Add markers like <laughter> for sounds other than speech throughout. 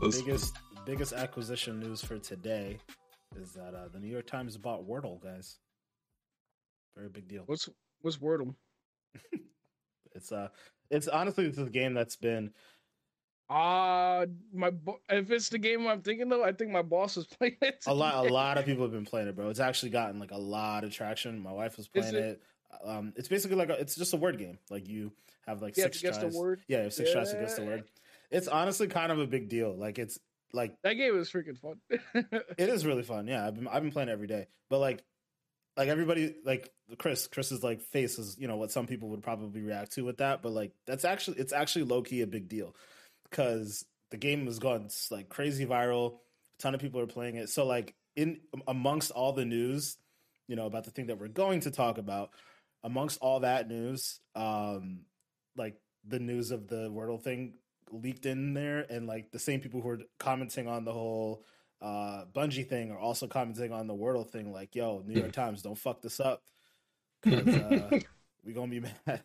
So the Those- biggest biggest acquisition news for today is that uh, the New York Times bought Wordle, guys. Very big deal. What's what's Wordle? <laughs> It's uh, it's honestly it's a game that's been Uh my bo- if it's the game I'm thinking though, I think my boss is <laughs> playing it. a lot. A lot of <laughs> people have been playing it, bro. It's actually gotten like a lot of traction. My wife was playing it- it. Um, it's basically like a, it's just a word game. Like you have like You have six to guess the tries. word? Yeah, you have six tries to guess the word. It's honestly kind of a big deal. Like it's like That game is freaking fun. <laughs> it is really fun. Yeah, I've been I've been playing every day. But like like everybody like Chris Chris's like face is you know what some people would probably react to with that. But like that's actually it's actually low key a big deal because the game has gone like crazy viral. A ton of people are playing it. So like in amongst all the news, you know about the thing that we're going to talk about, amongst all that news, um, like the news of the Wordle thing leaked in there, and like the same people who are commenting on the whole uh Bungie thing are also commenting on the Wordle thing. Like, yo, New York Times, don't fuck this up. <laughs> 'cause, uh, we gonna be <laughs> mad.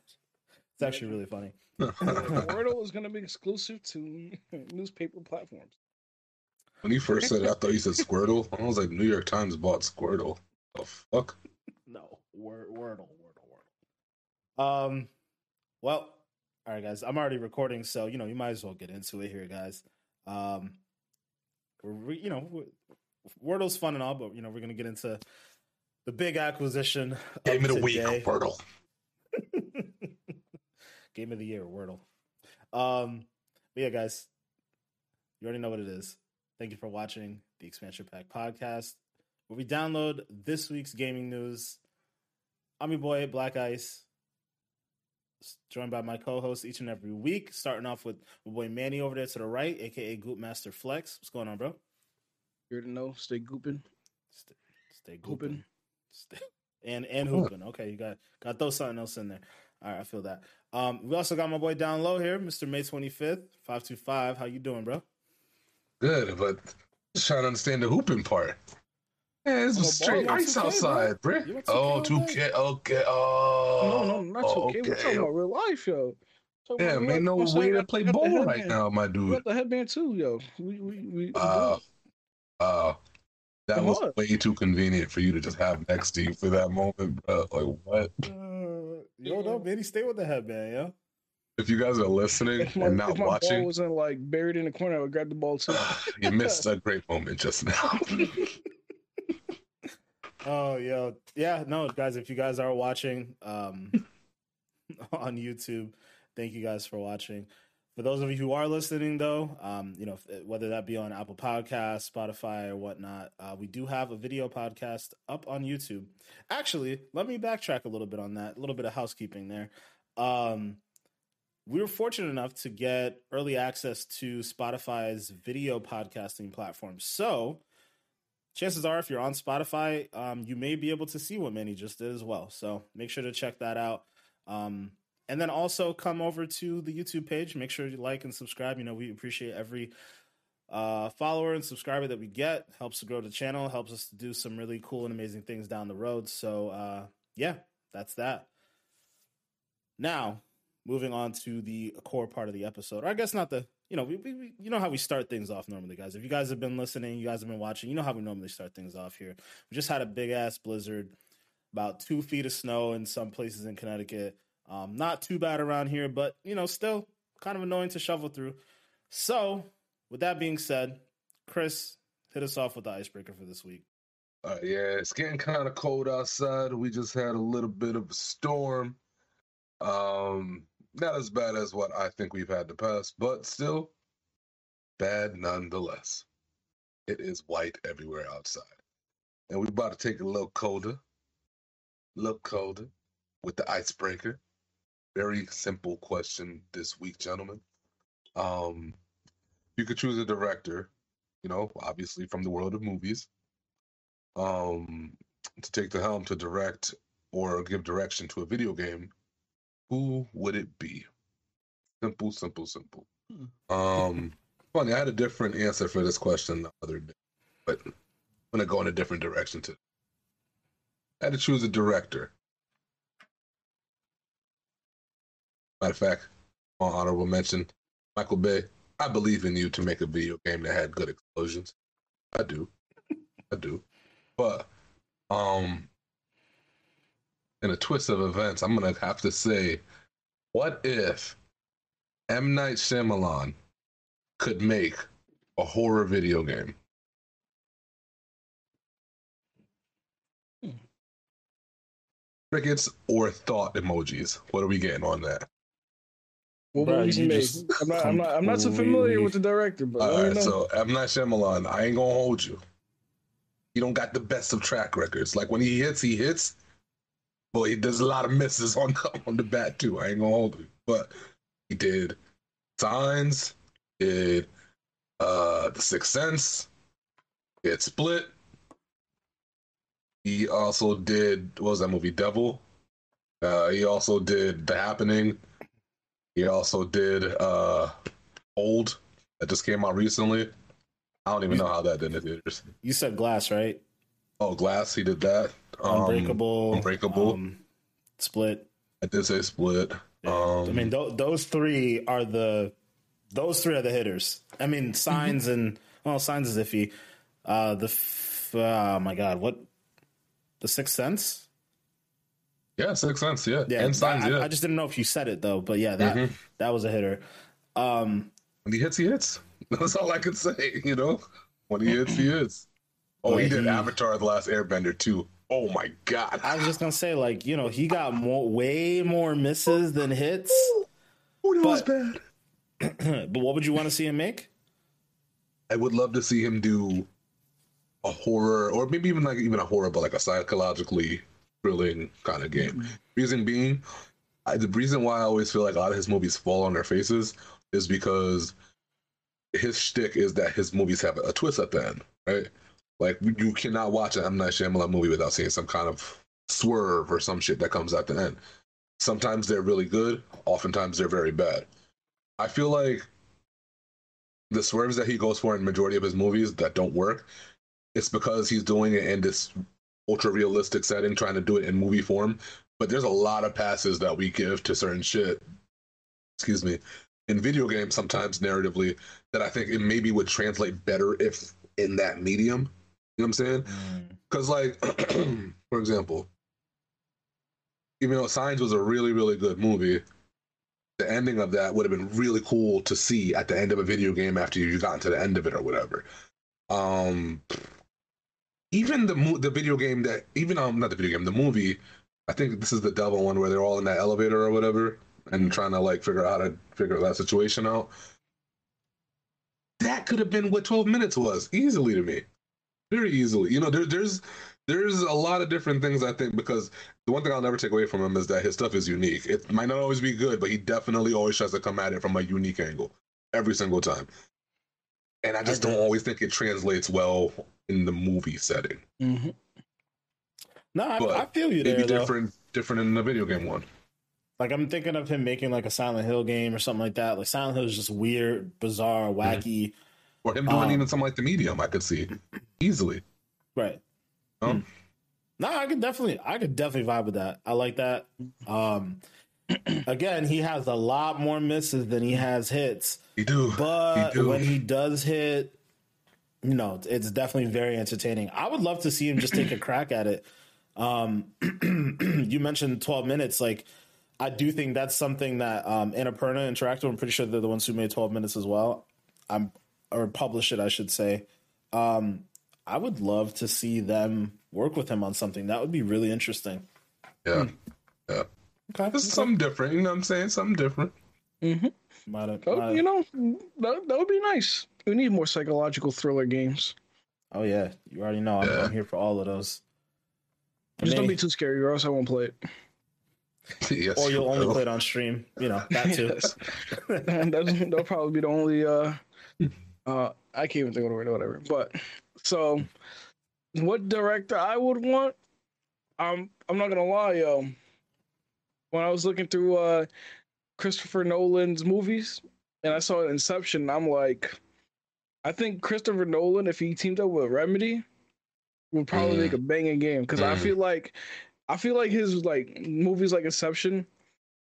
It's actually really funny. Wordle is gonna be exclusive to <laughs> newspaper platforms. when you first said it, I thought you said Squirtle. I was like, New York Times bought Squirtle. The fuck? No, word, Wordle, Wordle, Wordle. Um, well, all right, guys. I'm already recording, so you know you might as well get into it here, guys. Um, we're you know Wordle's fun and all, but you know we're gonna get into the big acquisition. Game of of the week. Wordle. <laughs> Game of the year, Wordle. Um, but yeah, guys, you already know what it is. Thank you for watching the Expansion Pack podcast, where we download this week's gaming news. I'm your boy Black Ice, joined by my co-host each and every week. Starting off with my boy Manny over there to the right, aka Goop Master Flex. What's going on, bro? Here to know, stay gooping. Stay, stay Hooping. gooping. Stay, and and hooping. Okay, you got got to throw something else in there. All right, I feel that. Um, we also got my boy down low here, Mr. May 25th, 525. How you doing, bro? Good, but just trying to understand the hooping part. Yeah, it's Oh, straight ball, ice 2K, bro. outside, bro. You 2K Oh, 2K. Okay. Oh. no, no, not 2K. We're talking about real life, yo. Talking Yeah, about man, no I'm saying way to play we got the ball right headband. now, my We dude. got the headband too, yo. We we we. we Uh, uh, that Come was on. way too convenient for you to just have next to you for that moment, bro. Like, what? Uh, yo, no, Manny, stay with the headband, yo. If you guys are listening if my, and if not my ball watching, wasn't like buried in the corner, I would grab the ball too. <laughs> you missed a great moment just now. <laughs> Oh, yo, yeah, no, guys. If you guys are watching um, <laughs> on YouTube, thank you guys for watching. For those of you who are listening, though, um, you know whether that be on Apple Podcasts, Spotify, or whatnot, uh, we do have a video podcast up on YouTube. Actually, let me backtrack a little bit on that. A little bit of housekeeping there. Um, we were fortunate enough to get early access to Spotify's video podcasting platform. So, chances are, if you're on Spotify, um, you may be able to see what Manny just did as well. So, make sure to check that out. Um, and then also come over to the YouTube page. Make sure you like and subscribe. You know, we appreciate every uh, follower and subscriber that we get. Helps to grow the channel, helps us to do some really cool and amazing things down the road. So, uh, yeah, that's that. Now, moving on to the core part of the episode, or I guess not the, you know, we, we, you know how we start things off normally, guys. If you guys have been listening, you guys have been watching, you know how we normally start things off here. We just had a big ass blizzard, about two feet of snow in some places in Connecticut. Um, not too bad around here, but you know, still kind of annoying to shovel through. So, with that being said, Chris, hit us off with the icebreaker for this week. Uh, yeah, it's getting kind of cold outside. We just had a little bit of a storm. Um, not as bad as what I think we've had to pass, but still bad nonetheless. It is white everywhere outside. And we're about to take a little colder. A little colder with the icebreaker. Very simple question this week, gentlemen. Um, you could choose a director, you know, obviously from the world of movies um, to take the helm to direct or give direction to a video game, who would it be? Simple, simple, simple. Um, funny, I had a different answer for this question the other day, but I'm gonna go in a different direction too. I had to choose a director. Matter of fact, on honorable mention, Michael Bay. I believe in you to make a video game that had good explosions. I do. I do. But um in a twist of events, I'm gonna have to say, what if M. Night Shyamalan could make a horror video game? Hmm. Crickets or thought emojis. What are we getting on that? What Bruh, movies you he made? I'm not, I'm not, I'm not so familiar with the director, but all right, All me right, know. so M. Night Shyamalan, I ain't gonna hold you. He don't got the best of track records. Like when he hits, he hits. Boy, there's a lot of misses on the, <laughs> on the bat too. I ain't gonna hold you, but he did Signs, did uh The Sixth Sense, did Split. He also did what was that movie Devil? Uh, he also did The Happening. He also did uh Old that just came out recently. I don't even know how that did in the theaters. You said Glass, right? Oh, Glass, he did that. Um, Unbreakable. Unbreakable. Um, Split. I did say Split. Yeah. Um, I mean, th- those three are the those three are the hitters. I mean, signs and well, signs is iffy. Uh, the f- oh my god, what the Sixth Sense? yeah, Sixth Sense, yeah, Yeah, and Signs, I, yeah. I just didn't know if you said it though, but yeah, that Mhm. that was a hitter. Um, When he hits, he hits. <laughs> That's all I can say. You know, when he hits, he hits. Oh, he did he- Avatar: The Last Airbender too. Oh my god. I was just gonna say, like, you know, he got more, way more misses than hits. Oh, that was bad. <clears throat> but what would you want to see him make? I would love to see him do a horror, or maybe even like even a horror, but like a psychologically thrilling kind of game. Mm-hmm. Reason being, I, the reason why I always feel like a lot of his movies fall on their faces is because his shtick is that his movies have a twist at the end, right? Like you cannot watch an M Night Shyamalan movie without seeing some kind of swerve or some shit that comes at the end. Sometimes they're really good, oftentimes they're very bad. I feel like the swerves that he goes for in majority of his movies that don't work, it's because he's doing it in this ultra realistic setting, trying to do it in movie form. But there's a lot of passes that we give to certain shit. Excuse me. In video games, sometimes narratively, that I think it maybe would translate better if in that medium. You know what I'm saying? Because, like, <clears throat> for example, even though Signs was a really, really good movie, the ending of that would have been really cool to see at the end of a video game after you've gotten to the end of it or whatever. Um, even the mo- the video game that even um not the video game the movie, I think this is the devil one where they're all in that elevator or whatever and trying to like figure out how to figure that situation out. That could have been what twelve minutes was easily to me, very easily. You know, there, there's there's a lot of different things I think because the one thing I'll never take away from him is that his stuff is unique. It might not always be good, but he definitely always tries to come at it from a unique angle every single time. And I just don't always think it translates well in the movie setting. Mhm. No, I, I feel you there. Maybe though. different different in the video game one. Like I'm thinking of him making like a Silent Hill game or something like that. Like Silent Hill is just weird, bizarre, wacky. Or him doing Um, even something like the medium, I could see easily. Right. Hmm. No, I could definitely, I could definitely vibe with that. I like that. Um, <clears throat> again, he has a lot more misses than he has hits, He do. but He do. when he does hit, you know, it's definitely very entertaining. I would love to see him just take a crack at it. Um, <clears throat> you mentioned 12 minutes, like. I do think that's something that um, Annapurna Interactive. I'm pretty sure they're the ones who made 12 minutes as well. I'm or published it, I should say. Um, I would love to see them work with him on something. That would be really interesting. yeah. yeah Okay, This is something different, you know what I'm saying? Something different. Mm-hmm. Might have- Oh, might have- you know, that, that would be nice. We need more psychological thriller games. oh yeah, you already know. I'm, Yeah. I'm here for all of those. Just don't be too scary, or else I won't play it. <laughs> yes. or you'll only play it on stream. You know that <laughs> too. Yes. <laughs> and that's, that'll probably be the only. uh uh I can't even think of the word, whatever. But so, what director I would want? I'm I'm not gonna lie, yo. When I was looking through uh Christopher Nolan's movies and I saw Inception, I'm like, I think Christopher Nolan, if he teamed up with Remedy, would probably Mm. make a banging game because I Mm. feel like I feel like his like movies like Inception,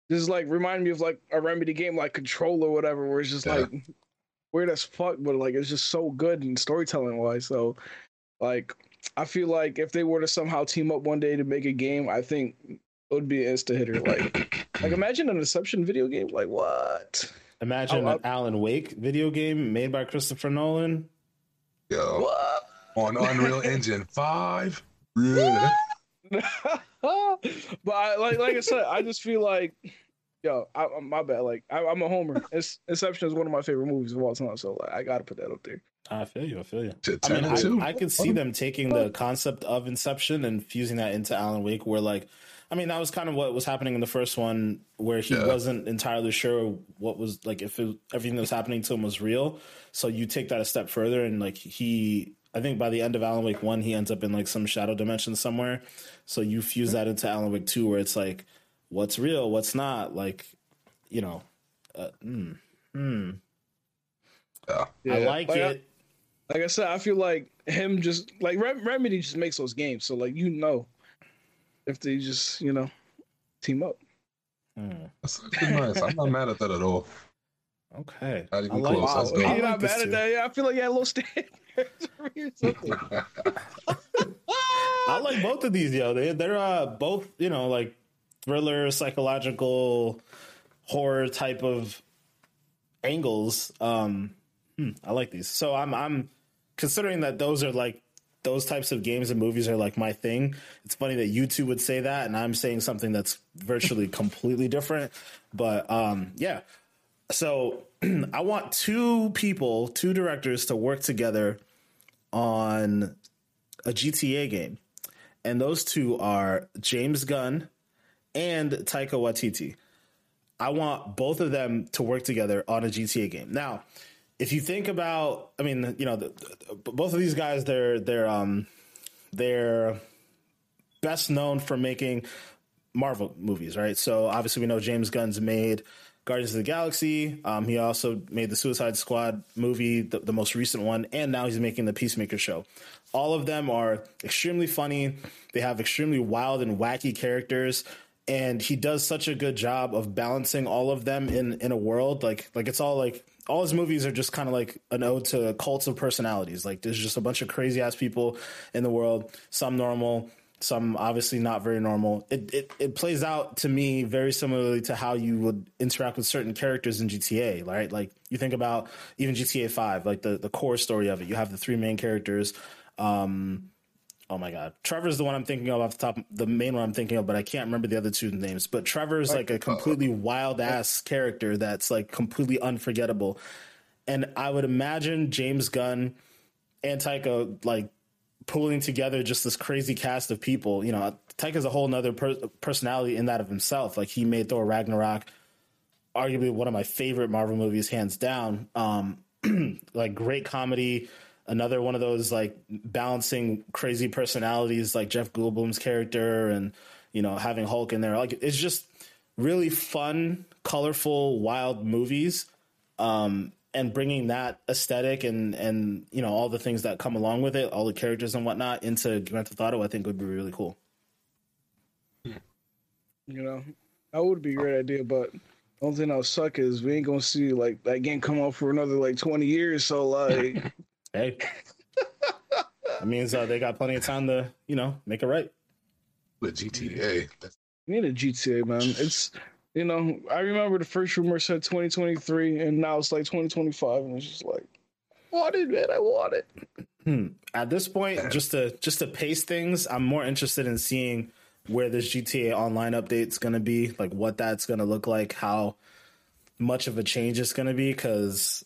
this is like remind me of like a Remedy game like Control or whatever, where it's just Yeah. like weird as fuck, but like it's just so good and storytelling wise. So, like, I feel like if they were to somehow team up one day to make a game, I think it would be an insta hitter. Like, like <clears throat> imagine an Inception video game. Like what? Imagine Oh, an Alan Wake video game made by Christopher Nolan. Yo, What? on Unreal Engine five. <laughs> Yeah. <laughs> but I, like like I said, I just feel like, yo, I, I'm- my bad. Like I, I'm a homer. <laughs> Inception is one of my favorite movies of all time, so like I gotta put that up there. I feel you. I feel you. I mean, 10 and two. I, I could see them taking the concept of Inception and fusing that into Alan Wake, where like, I mean, that was kind of what was happening in the first one, where he Yeah. wasn't entirely sure what was like if it, everything that was happening to him was real. So you take that a step further, and like he, I think by the end of Alan Wake one, he ends up in like some shadow dimension somewhere. So you fuse hmm. that into Alan Wake two, where it's like, what's real, what's not, like, you know, uh, mm, mm. Yeah. I like, I- it. like I said, I feel like him just like Rem- Remedy just makes those games, so like you know, if they just you know team up. Mm. That's actually nice. I'm not mad at that at all. Okay, Not even I like, close. That's Wow, you're I not like mad at too. that? Yeah, I feel like you had a little standards for <laughs> me or something. <laughs> I like both of these, yo. They they're uh, both you know like thriller, psychological, horror type of angles. Um, hmm, I like these. So I'm I'm considering that those are like those types of games and movies are like my thing. It's funny that you two would say that, and I'm saying something that's virtually <laughs> completely different. But um, yeah. So <clears throat> I want two people, two directors to work together on a GTA game. And those two are James Gunn and Taika Waititi. I want both of them to work together on a GTA game. Now, if you think about, I mean, you know, the, the, both of these guys, they're they're um they're best known for making Marvel movies, right? So obviously, we know James Gunn's made Guardians of the Galaxy. Um, he also made the Suicide Squad movie, the, the most recent one, and now he's making the Peacemaker show. All of them are extremely funny. They have extremely wild and wacky characters, and he does such a good job of balancing all of them in in a world like like it's all like all his movies are just kind of like an ode to cults of personalities. Like there's just a bunch of crazy ass people in the world, some normal, some obviously not very normal. It, it it plays out to me very similarly to how you would interact with certain characters in GTA, right? Like you think about even GTA Five, like the the core story of it. You have the three main characters. Um, oh my god, Trevor's the one I'm thinking of off the top, the main one I'm thinking of, but I can't remember the other two names. But Trevor's like a completely wild ass character that's like completely unforgettable. And I would imagine James Gunn and Taika like pulling together just this crazy cast of people. You know, Taika's a whole nother per- personality in that of himself. Like he made Thor Ragnarok, arguably one of my favorite Marvel movies, hands down. Um, <clears throat> like great comedy. Another one of those like balancing crazy personalities, like Jeff Goldblum's character, and you know having Hulk in there. Like it's just really fun, colorful, wild movies. Um, and bringing that aesthetic and and you know all the things that come along with it, all the characters and whatnot into Grand Theft Auto, I think would be really cool. You know, that would be a great idea, but the only thing that'll suck is we ain't gonna see like that game come out for another like twenty years. So like, <laughs> Hey, that means uh, they got plenty of time to you know make it right. With GTA. That's we need a GTA, man. It's you know, I remember the first rumor said twenty twenty three, and now it's like twenty twenty five, and it's just like, want it, man. I want it. Hmm. At this point, just to just to pace things, I'm more interested in seeing where this GTA Online update's going to be, like what that's going to look like, how much of a change it's going to be, because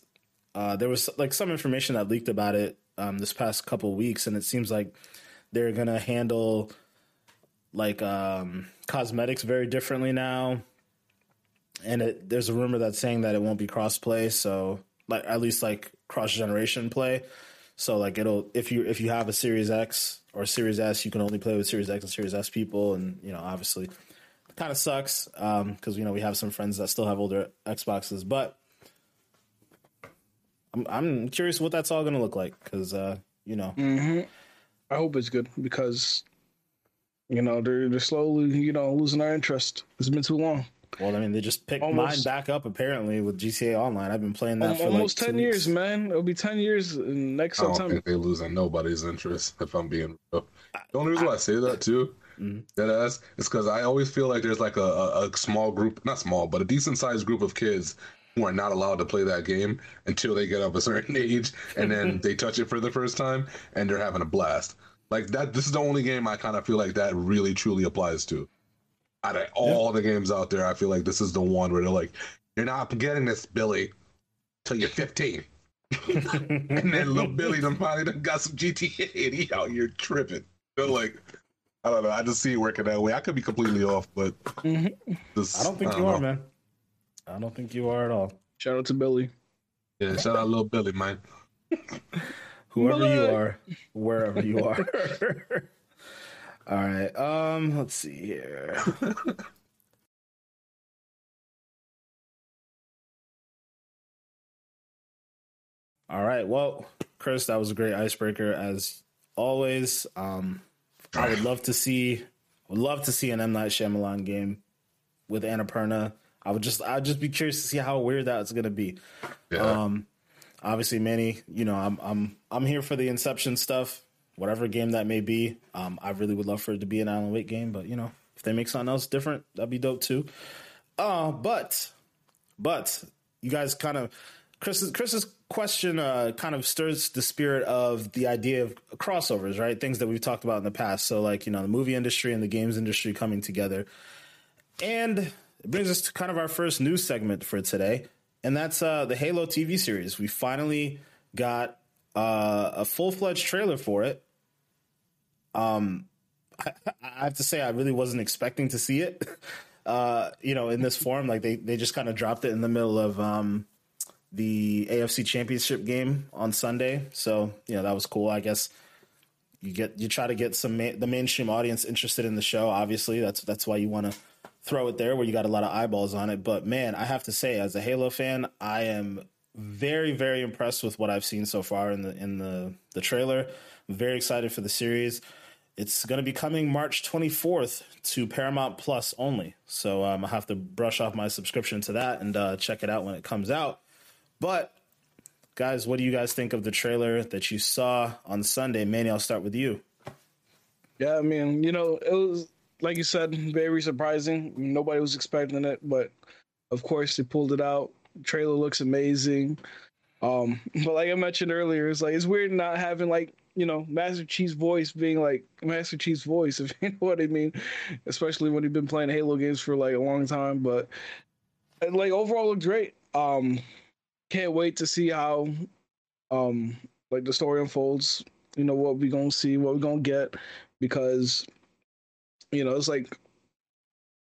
uh, there was like some information that leaked about it um, this past couple weeks, and it seems like they're to handle like um, cosmetics very differently now. And it, there's a rumor that's saying that it won't be crossplay, so like at least like cross generation play. So like it'll if you if you have a Series X or Series S, you can only play with Series X and Series S people, and you know obviously kind of sucks because you know we have some friends that still have older Xboxes, but I'm I'm curious what that's all going to look like because uh, you know hmm I hope it's good because you know they're they're slowly you know losing our interest. It's been too long. Well, I mean, they just picked mine back up apparently with GTA Online. I've been playing that Al- for almost like two ten years, man. It'll be ten years in next I don't September. think they're losing nobody's interest. If I'm being real, the only reason why I say that too, Mhm. that ass, is because I always feel like there's like a, a, a small group, not small, but a decent sized group of kids who are not allowed to play that game until they get up a certain <laughs> age, and then <laughs> they touch it for the first time, and they're having a blast. Like that. This is the only game I kind of feel like that really truly applies to. Out of all the games out there, I feel like this is the one where they're like, "You're not getting this, Billy, till you're 15." <laughs> and then little Billy done finally done got some GTA and he out here tripping. So like, I don't know. I just see it working that way. I could be completely off, but Mhm. just, I don't think you know. are, man. I don't think you are at all. Shout out to Billy. Yeah, shout out to little Billy, man. <laughs> Whoever you are, wherever you are. <laughs> all right. Um, let's see here. <laughs> All right. Well, Chris, that was a great icebreaker as always. Um, I would love to see, would love to see an M Night Shyamalan game with Annapurna. I would just, I'd just be curious to see how weird that's going to be. Yeah, Um, obviously, Manny, you know, I'm, I'm, I'm here for the Inception stuff, whatever game that may be. Um, I really would love for it to be an Alan Wake game, but you know, if they make something else different, that'd be dope too. Uh, but, but you guys kind of, Chris's, Chris's question, uh, kind of stirs the spirit of the idea of crossovers, right? Things that we've talked about in the past. So, like, you know, the movie industry and the games industry coming together. And it brings us to kind of our first news segment for today, and that's uh, the Halo TV series. We finally got uh, a full fledged trailer for it. Um, <laughs> I, I have to say, I really wasn't expecting to see it. <laughs> Uh, you know, in this form, like they they just kind of dropped it in the middle of um, the AFC Championship game on Sunday. So you know that was cool. I guess you get you try to get some ma- the mainstream audience interested in the show. Obviously, that's that's why you want to throw it there where you got a lot of eyeballs on it. But man, I have to say, as a Halo fan, I am very very impressed with what I've seen so far in the in the the trailer. I'm very excited for the series. It's going to be coming March 24th to Paramount Plus only. So um, I have to brush off my subscription to that and uh, check it out when it comes out. But guys, what do you guys think of the trailer that you saw on Sunday? Manny, I'll start with you. Yeah, I mean, you know, it was like you said, very surprising. Nobody was expecting it, but of course they pulled it out. trailer looks amazing. Um, <laughs> but like I mentioned earlier, it's like it's weird not having like you know Master Chief's voice being like Master Chief's voice, <laughs> if you know what I mean. Especially when you've been playing Halo games for like a long time. But like overall, looked great. Um, can't wait to see how um like the story unfolds. You know what we're gonna see, what we're gonna get, because you know it's like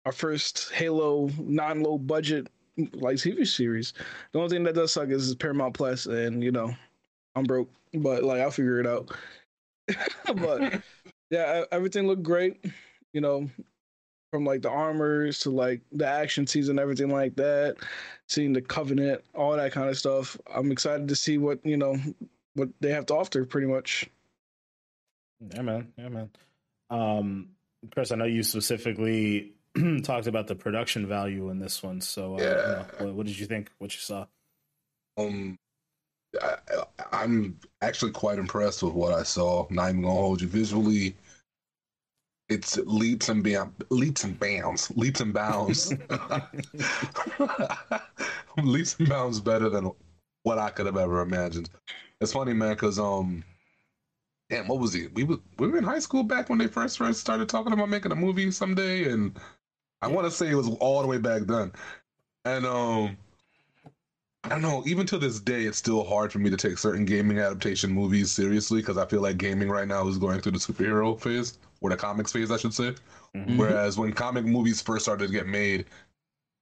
our first Halo non-low budget like TV series. The only thing that does suck is Paramount Plus, and you know I'm broke, but like I'll figure it out. <laughs> but yeah, everything looked great. You know, from like the armors to like the action scenes and everything like that. Seeing the Covenant, all that kind of stuff. I'm excited to see what you know what they have to offer. Pretty much. Yeah, man. Yeah, man. Um, Chris, I know you specifically <clears throat> talked about the production value in this one. So, uh, you Yeah. know, what, what did you think? What you saw? Um, I, I'm actually quite impressed with what I saw. Not even gonna hold you visually. It's leaps and bounds, leaps and bounds, leaps and bounds, <laughs> <laughs> leaps and bounds better than what I could have ever imagined. It's funny, man, because um, damn, what was he? We were we were in high school back when they first first started talking about making a movie someday, and I want to say it was all the way back then, and um. I don't know. Even to this day, it's still hard for me to take certain gaming adaptation movies seriously because I feel like gaming right now is going through the superhero phase or the comics phase, I should say. Mhm. Whereas when comic movies first started to get made,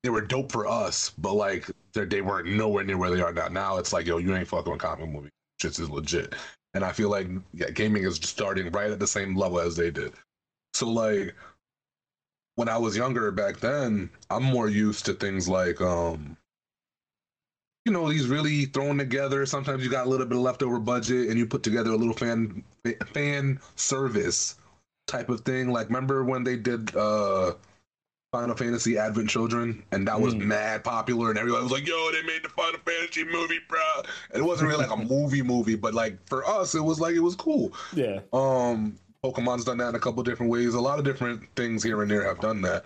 they were dope for us, but like they they weren't nowhere near where they are now. Now it's like, yo, you ain't fucking with comic movie. Shit is legit. And I feel like yeah, gaming is starting right at the same level as they did. So like when I was younger back then, I'm more used to things like um you know, these really thrown together. Sometimes you got a little bit of leftover budget and you put together a little fan fan service type of thing. Like remember when they did uh Final Fantasy Advent Children, and that was Mm. mad popular, and everybody was like, "Yo, they made the Final Fantasy movie, bro!" And it wasn't really like a <laughs> movie movie, but like for us, it was like it was cool. Yeah. Um, Pokemon's done that in a couple different ways. A lot of different things here and there have done that.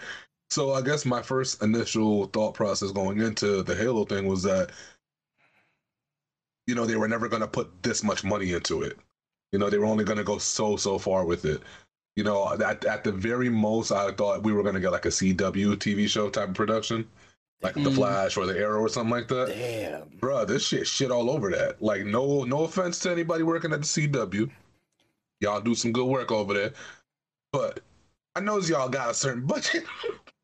So I guess my first initial thought process going into the Halo thing was that, you know, they were never going to put this much money into it. You know, they were only going to go so so far with it. You know, at at the very most, I thought we were going to get like a CW TV show type of production, like The Mm. Flash or The Arrow or something like that. Damn. Bruh, this shit shit all over that. Like, no no offense to anybody working at the CW. Y'all do some good work over there. But I knows y'all got a certain <laughs> budget.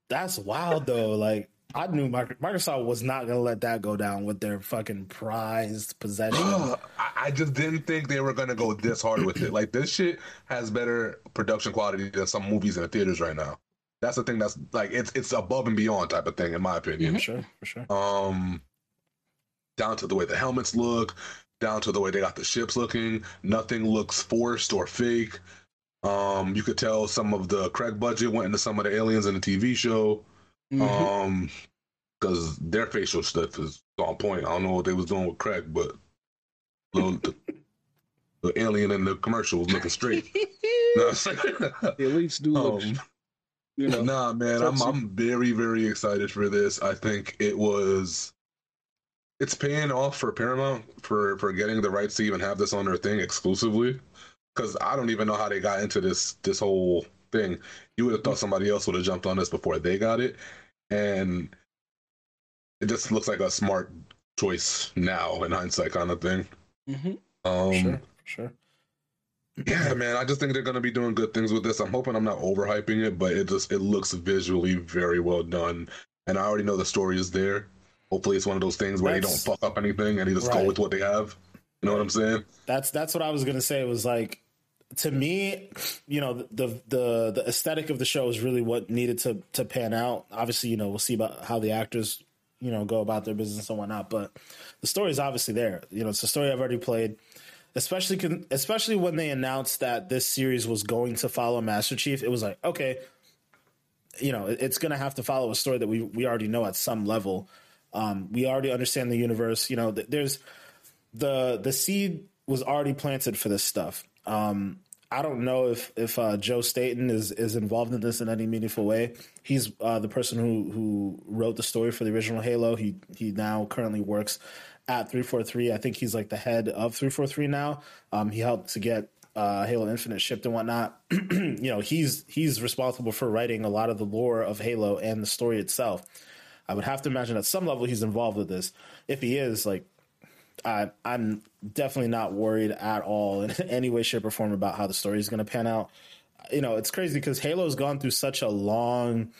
That's wild though. Like I knew Microsoft was not gonna let that go down with their fucking prized possession. <sighs> I, just didn't think they were gonna go this hard with it. Like this shit has better production quality than some movies in the theaters right now. That's the thing that's like it's it's above and beyond type of thing in my opinion. for sure, for sure. um down to the way the helmets look down to the way they got the ships looking nothing looks forced or fake um you could tell some of the craig budget went into some of the aliens in the tv show Mhm. um because their facial stuff is on point i don't know what they was doing with craig but little, the, the alien in the commercial was looking straight <laughs> No, I'm the elites do look, Um, you know. Nah, man, I'm. I'm very very excited for this. I think it was it's paying off for Paramount for for getting the rights to even have this on their thing exclusively. Because I don't even know how they got into this this whole thing. You would have thought somebody else would have jumped on this before they got it, and it just looks like a smart choice now in hindsight, kind of thing. Mhm. Um, sure, sure. yeah, man, I just think they're gonna be doing good things with this. I'm hoping I'm not overhyping it, but it just it looks visually very well done, and I already know the story is there. Hopefully, it's one of those things where That's- they don't fuck up anything and they just go with what they have. You know what I'm saying? That's that's what I was gonna say. Was like to me, you know, the the the aesthetic of the show is really what needed to to pan out. Obviously, you know, we'll see about how the actors, you know, go about their business and whatnot. But the story is obviously there. You know, it's a story I've already played. Especially, con- especially when they announced that this series was going to follow Master Chief, it was like, okay, you know, it- it's going to have to follow a story that we we already know at some level. Um, we already understand the universe. You know, th- there's the the seed was already planted for this stuff. Um, I don't know if if uh, Joe Staten is is involved in this in any meaningful way. He's uh, the person who who wrote the story for the original Halo. He he now currently works at 343. I think he's like the head of 343 now. Um, he helped to get uh, Halo Infinite shipped and whatnot. <clears throat> you know, he's he's responsible for writing a lot of the lore of Halo and the story itself. I would have to imagine at some level he's involved with this. If he is, like, I, I'm definitely not worried at all in <laughs> any way, shape, or form about how the story is going to pan out. You know, it's crazy because Halo's gone through such a long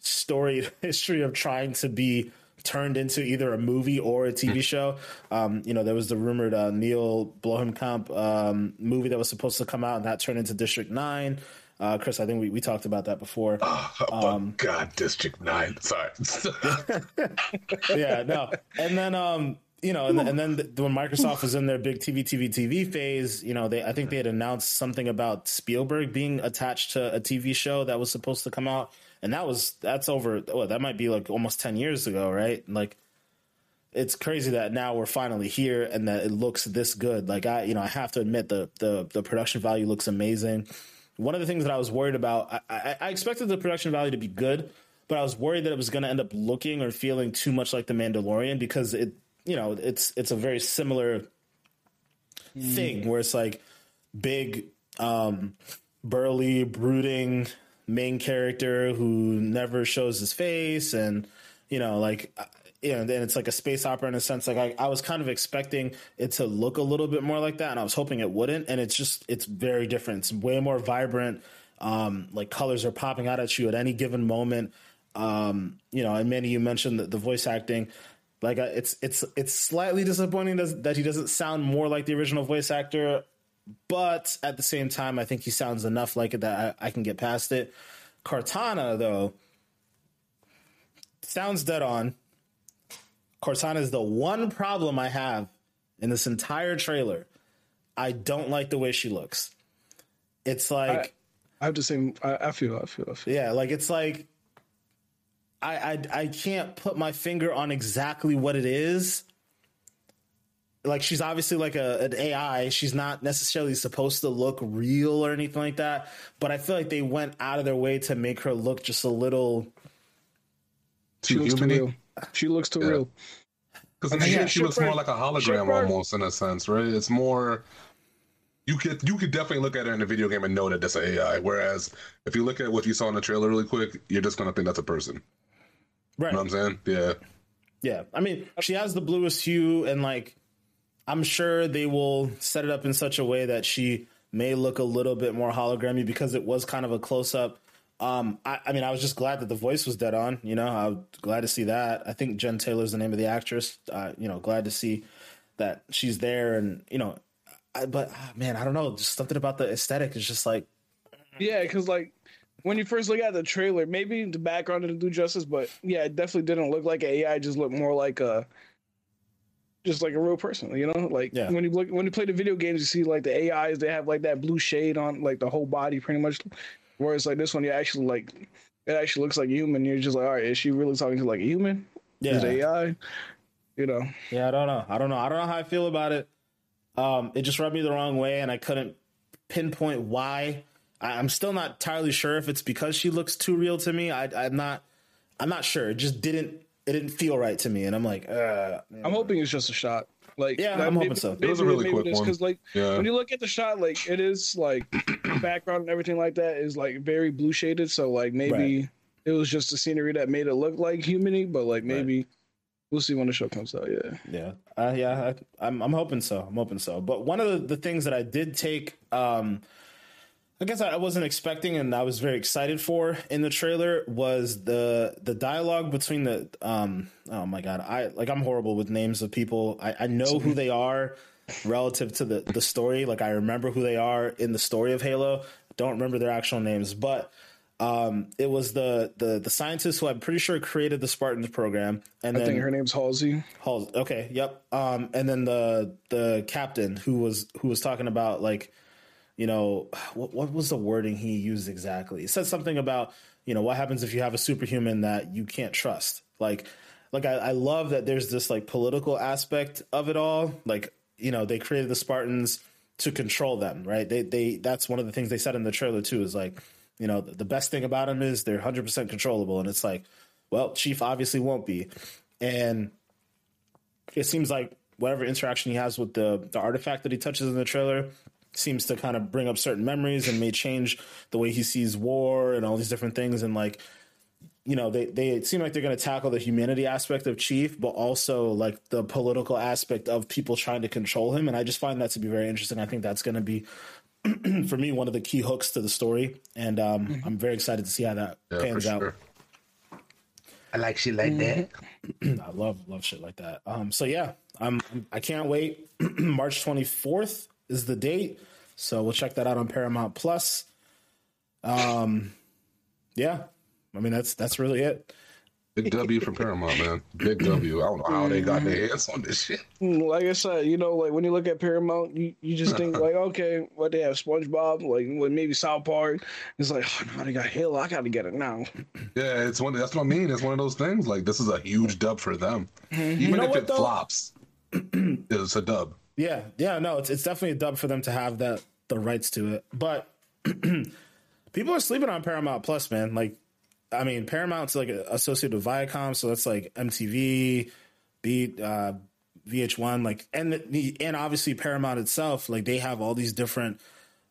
story <laughs> history of trying to be turned into either a movie or a TV show. Um, you know, there was the rumored uh, Neil Blomkamp um, movie that was supposed to come out, and that turned into District Nine. Uh, Chris, I think we, we talked about that before. Oh, Um, God, District Nine. Sorry. <laughs> yeah, no. And then um, you know, and, and then th- when Microsoft was in their big TV, TV, TV phase, you know, they I think they had announced something about Spielberg being attached to a TV show that was supposed to come out, and that was that's over. Oh, that might be like almost ten years ago, right? Like, it's crazy that now we're finally here and that it looks this good. Like I, you know, I have to admit the the the production value looks amazing. One of the things that I was worried about, I, I, I expected the production value to be good, but I was worried that it was going to end up looking or feeling too much like The Mandalorian because it, you know, it's it's a very similar thing where it's like big, um, burly, brooding main character who never shows his face, and you know, like. uh, You know, then it's like a space opera in a sense. Like I, I was kind of expecting it to look a little bit more like that, and I was hoping it wouldn't. And it's just, it's very different. It's way more vibrant. Um, like colors are popping out at you at any given moment. Um, you know, and Manny, you mentioned the, the voice acting. Like uh, it's it's it's slightly disappointing that, that he doesn't sound more like the original voice actor, but at the same time, I think he sounds enough like it that I, I can get past it. Cortana though sounds dead on. Cortana is the one problem I have in this entire trailer. I don't like the way she looks. It's like I have the same. I, I feel. I feel. I feel. yeah, like it's like I, I I can't put my finger on exactly what it is. Like she's obviously like a an AI. She's not necessarily supposed to look real or anything like that. But I feel like they went out of their way to make her look just a little. She Too looks too real. She looks too Yeah. real. Because in the Yeah, game, she looks more like a hologram Shepard- almost in a sense, right? It's more. You could you could definitely look at her in the video game and know that that's an AI. Whereas if you look at what you saw in the trailer really quick, you're just gonna think that's a person. Right. You know what I'm saying? Yeah. Yeah, I mean, she has the bluest hue, and like, I'm sure they will set it up in such a way that she may look a little bit more hologrammy because it was kind of a close up. Um, I, I mean, I was just glad that the voice was dead on. You know, I'm glad to see that. I think Jen Taylor's the name of the actress. Uh, you know, glad to see that she's there, and you know, I, but ah, man, I don't know, just something about the aesthetic is just like, Yeah, because like when you first look at the trailer, maybe the background didn't do justice, but yeah, it definitely didn't look like AI. It just looked more like a just like a real person, you know. Like Yeah. when you look when you play the video games, you see like the AIs they have like that blue shade on like the whole body, pretty much. Whereas like this one, you actually like it actually looks like a human. You're just like, all right, is she really talking to like a human? Is yeah, AI? You know. Yeah, I don't know. I don't know. I don't know how I feel about it. Um, it just rubbed me the wrong way, and I couldn't pinpoint why. I, I'm still not entirely sure if it's because she looks too real to me. I, I'm not. I'm not sure. It just didn't. It didn't feel right to me, and I'm like, uh, I'm hoping it's just a shot. Like, Yeah, that I'm maybe- hoping so. It was a really quick one. Because like Yeah. when you look at the shot, like it is like the background and everything like that is like very blue shaded. So like maybe it was just the scenery that made it look like humany, but like maybe we'll see when the show comes out. Yeah. Yeah, uh, yeah, I, I'm I'm hoping so. I'm hoping so. But one of the, the things that I did take, um, I guess I wasn't expecting, and I was very excited for in the trailer was the the dialogue between the um. Oh my god, I like I'm horrible with names of people. I, I know who they are relative to the the story. Like I remember who they are in the story of Halo. Don't remember their actual names, but um, it was the the the scientist who I'm pretty sure created the Spartans program, and I then think her name's Halsey. Halsey Okay, yep. Um, and then the the captain who was who was talking about like, you know, what what was the wording he used exactly? He said something about you know what happens if you have a superhuman that you can't trust. Like, like I, I love that there's this like political aspect of it all. Like, you know, they created the Spartans to control them, right? They they that's one of the things they said in the trailer too. Is like, you know, the, best thing about them is they're hundred percent controllable, and it's like, well, Chief obviously won't be, and it seems like whatever interaction he has with the the artifact that he touches in the trailer seems to kind of bring up certain memories and may change the way he sees war and all these different things and like you know they they seem like they're going to tackle the humanity aspect of chief but also like the political aspect of people trying to control him and i just find that to be very interesting i think that's going to be <clears throat> for me one of the key hooks to the story and um, i'm very excited to see how that Yeah, for pans out. I like shit like that. <clears throat> I love love shit like that. Um, so yeah, I'm I can't wait. <clears throat> March 24th is the date, so we'll check that out on Paramount Plus. Um, yeah, I mean that's that's really it. Big W for Paramount, man. Big W. I don't know how they got their hands on this shit. Mm, Like I said, you know, like when you look at Paramount, you, you just think like, okay, what they have SpongeBob, like what maybe South Park. It's like, oh no, they got Halo. I got to get it now. Yeah, it's one. That's what I mean. It's one of those things. Like this is a huge dub for them. Even know if what, it though? flops, <clears throat> it's a dub. Yeah, yeah, no, it's it's definitely a dub for them to have that the rights to it. But <clears throat> people are sleeping on Paramount Plus, man. Like, I mean, Paramount's like associated with Viacom, so that's like MTV, Beat, uh, VH1, like, and the, and obviously Paramount itself, like they have all these different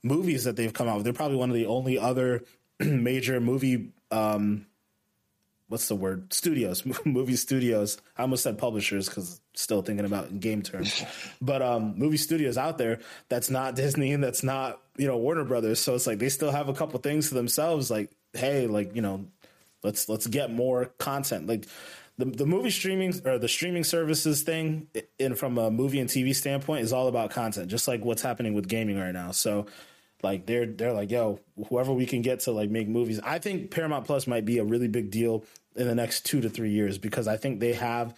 movies that they've come out with. They're probably one of the only other <clears throat> major movie um what's the word? Studios <laughs> movie studios. I almost said publishers because still thinking about in game terms. <laughs> But um movie studios out there that's not <laughs> disney and that's not you know warner brothers. So it's like they still have a couple things to themselves like hey like you know let's let's get more content. Like the, the movie streaming or the streaming services thing in from a movie and tv standpoint is all about content just like what's happening with gaming right now. So like they're they're like yo whoever we can get to like make movies. I think paramount plus might be a really big deal in the next two to three years because i think they have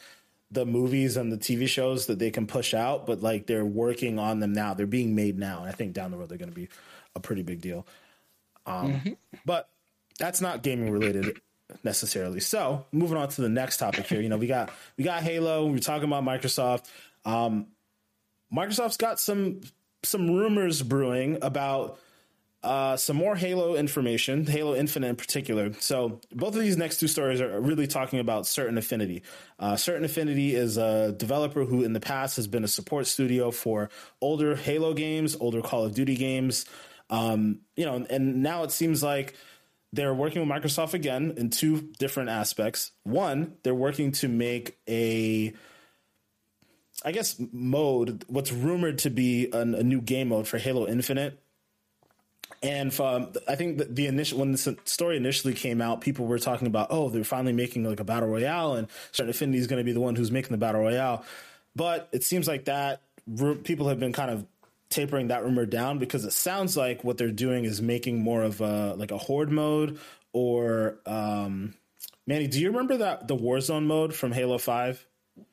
the movies and the tv shows that they can push out but like they're working on them now they're being made now and i think down the road they're going to be a pretty big deal um, but that's not gaming related necessarily. So moving on to the next topic here, you know, we got we got Halo. We're talking about Microsoft. Um, Microsoft's got some some rumors brewing about uh, some more Halo information, Halo Infinite in particular. So both of these next two stories are really talking about Certain Affinity. Uh, Certain Affinity is a developer who, in the past, has been a support studio for older Halo games, older Call of Duty games. Um, you know, and now it seems like they're working with Microsoft again in two different aspects. One, they're working to make a I guess mode, what's rumored to be a, a new game mode for Halo Infinite, and from, I think the, the initial when the story initially came out, people were talking about, oh, they're finally making like a battle royale, and Certain Affinity is going to be the one who's making the battle royale. But it seems like that people have been kind of tapering that rumor down because it sounds like what they're doing is making more of a like a horde mode or um, Manny, do you remember that the Warzone mode from Halo 5?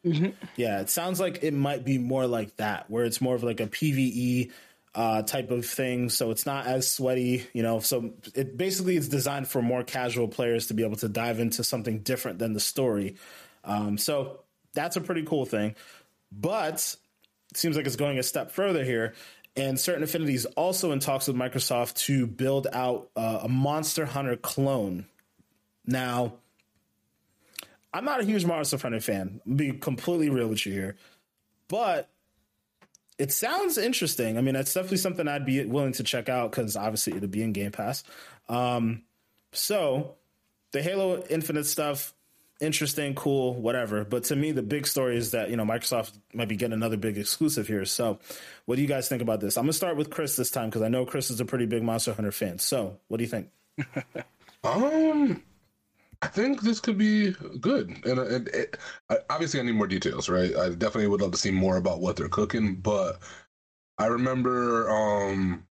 Mm-hmm. Yeah, it sounds like it might be more like that, where it's more of like a PVE uh, type of thing. So it's not as sweaty, you know. So it basically is designed for more casual players to be able to dive into something different than the story. Um, so that's a pretty cool thing. But it seems like it's going a step further here. And Certain Affinity's also in talks with Microsoft to build out uh, a Monster Hunter clone. Now, I'm not a huge Monster Hunter fan. I'll be completely real with you here. But it sounds interesting. I mean, it's definitely something I'd be willing to check out because obviously it'll be in Game Pass. Um, so the Halo Infinite stuff, interesting, cool, whatever. But to me, the big story is that you know Microsoft might be getting another big exclusive here. So, what do you guys think about this? I'm gonna start with Chris this time because I know Chris is a pretty big Monster Hunter fan. So, what do you think? <laughs> um, I think this could be good, and, and it, obviously I need more details, right? I definitely would love to see more about what they're cooking, but I remember, um,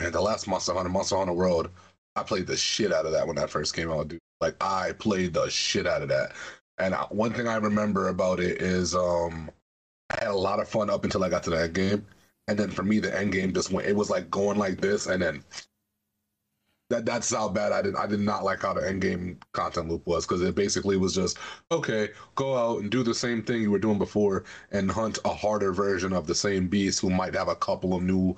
man, the last Monster Hunter, Monster Hunter World, I played the shit out of that when that first came out, dude. Like I played the shit out of that, and one thing I remember about it is, um, I had a lot of fun up until I got to the end game, and then for me the end game just went. It was like going like this, and then that that's how bad I did. I did not like how the end game content loop was because it basically was just okay, go out and do the same thing you were doing before and hunt a harder version of the same beast who might have a couple of new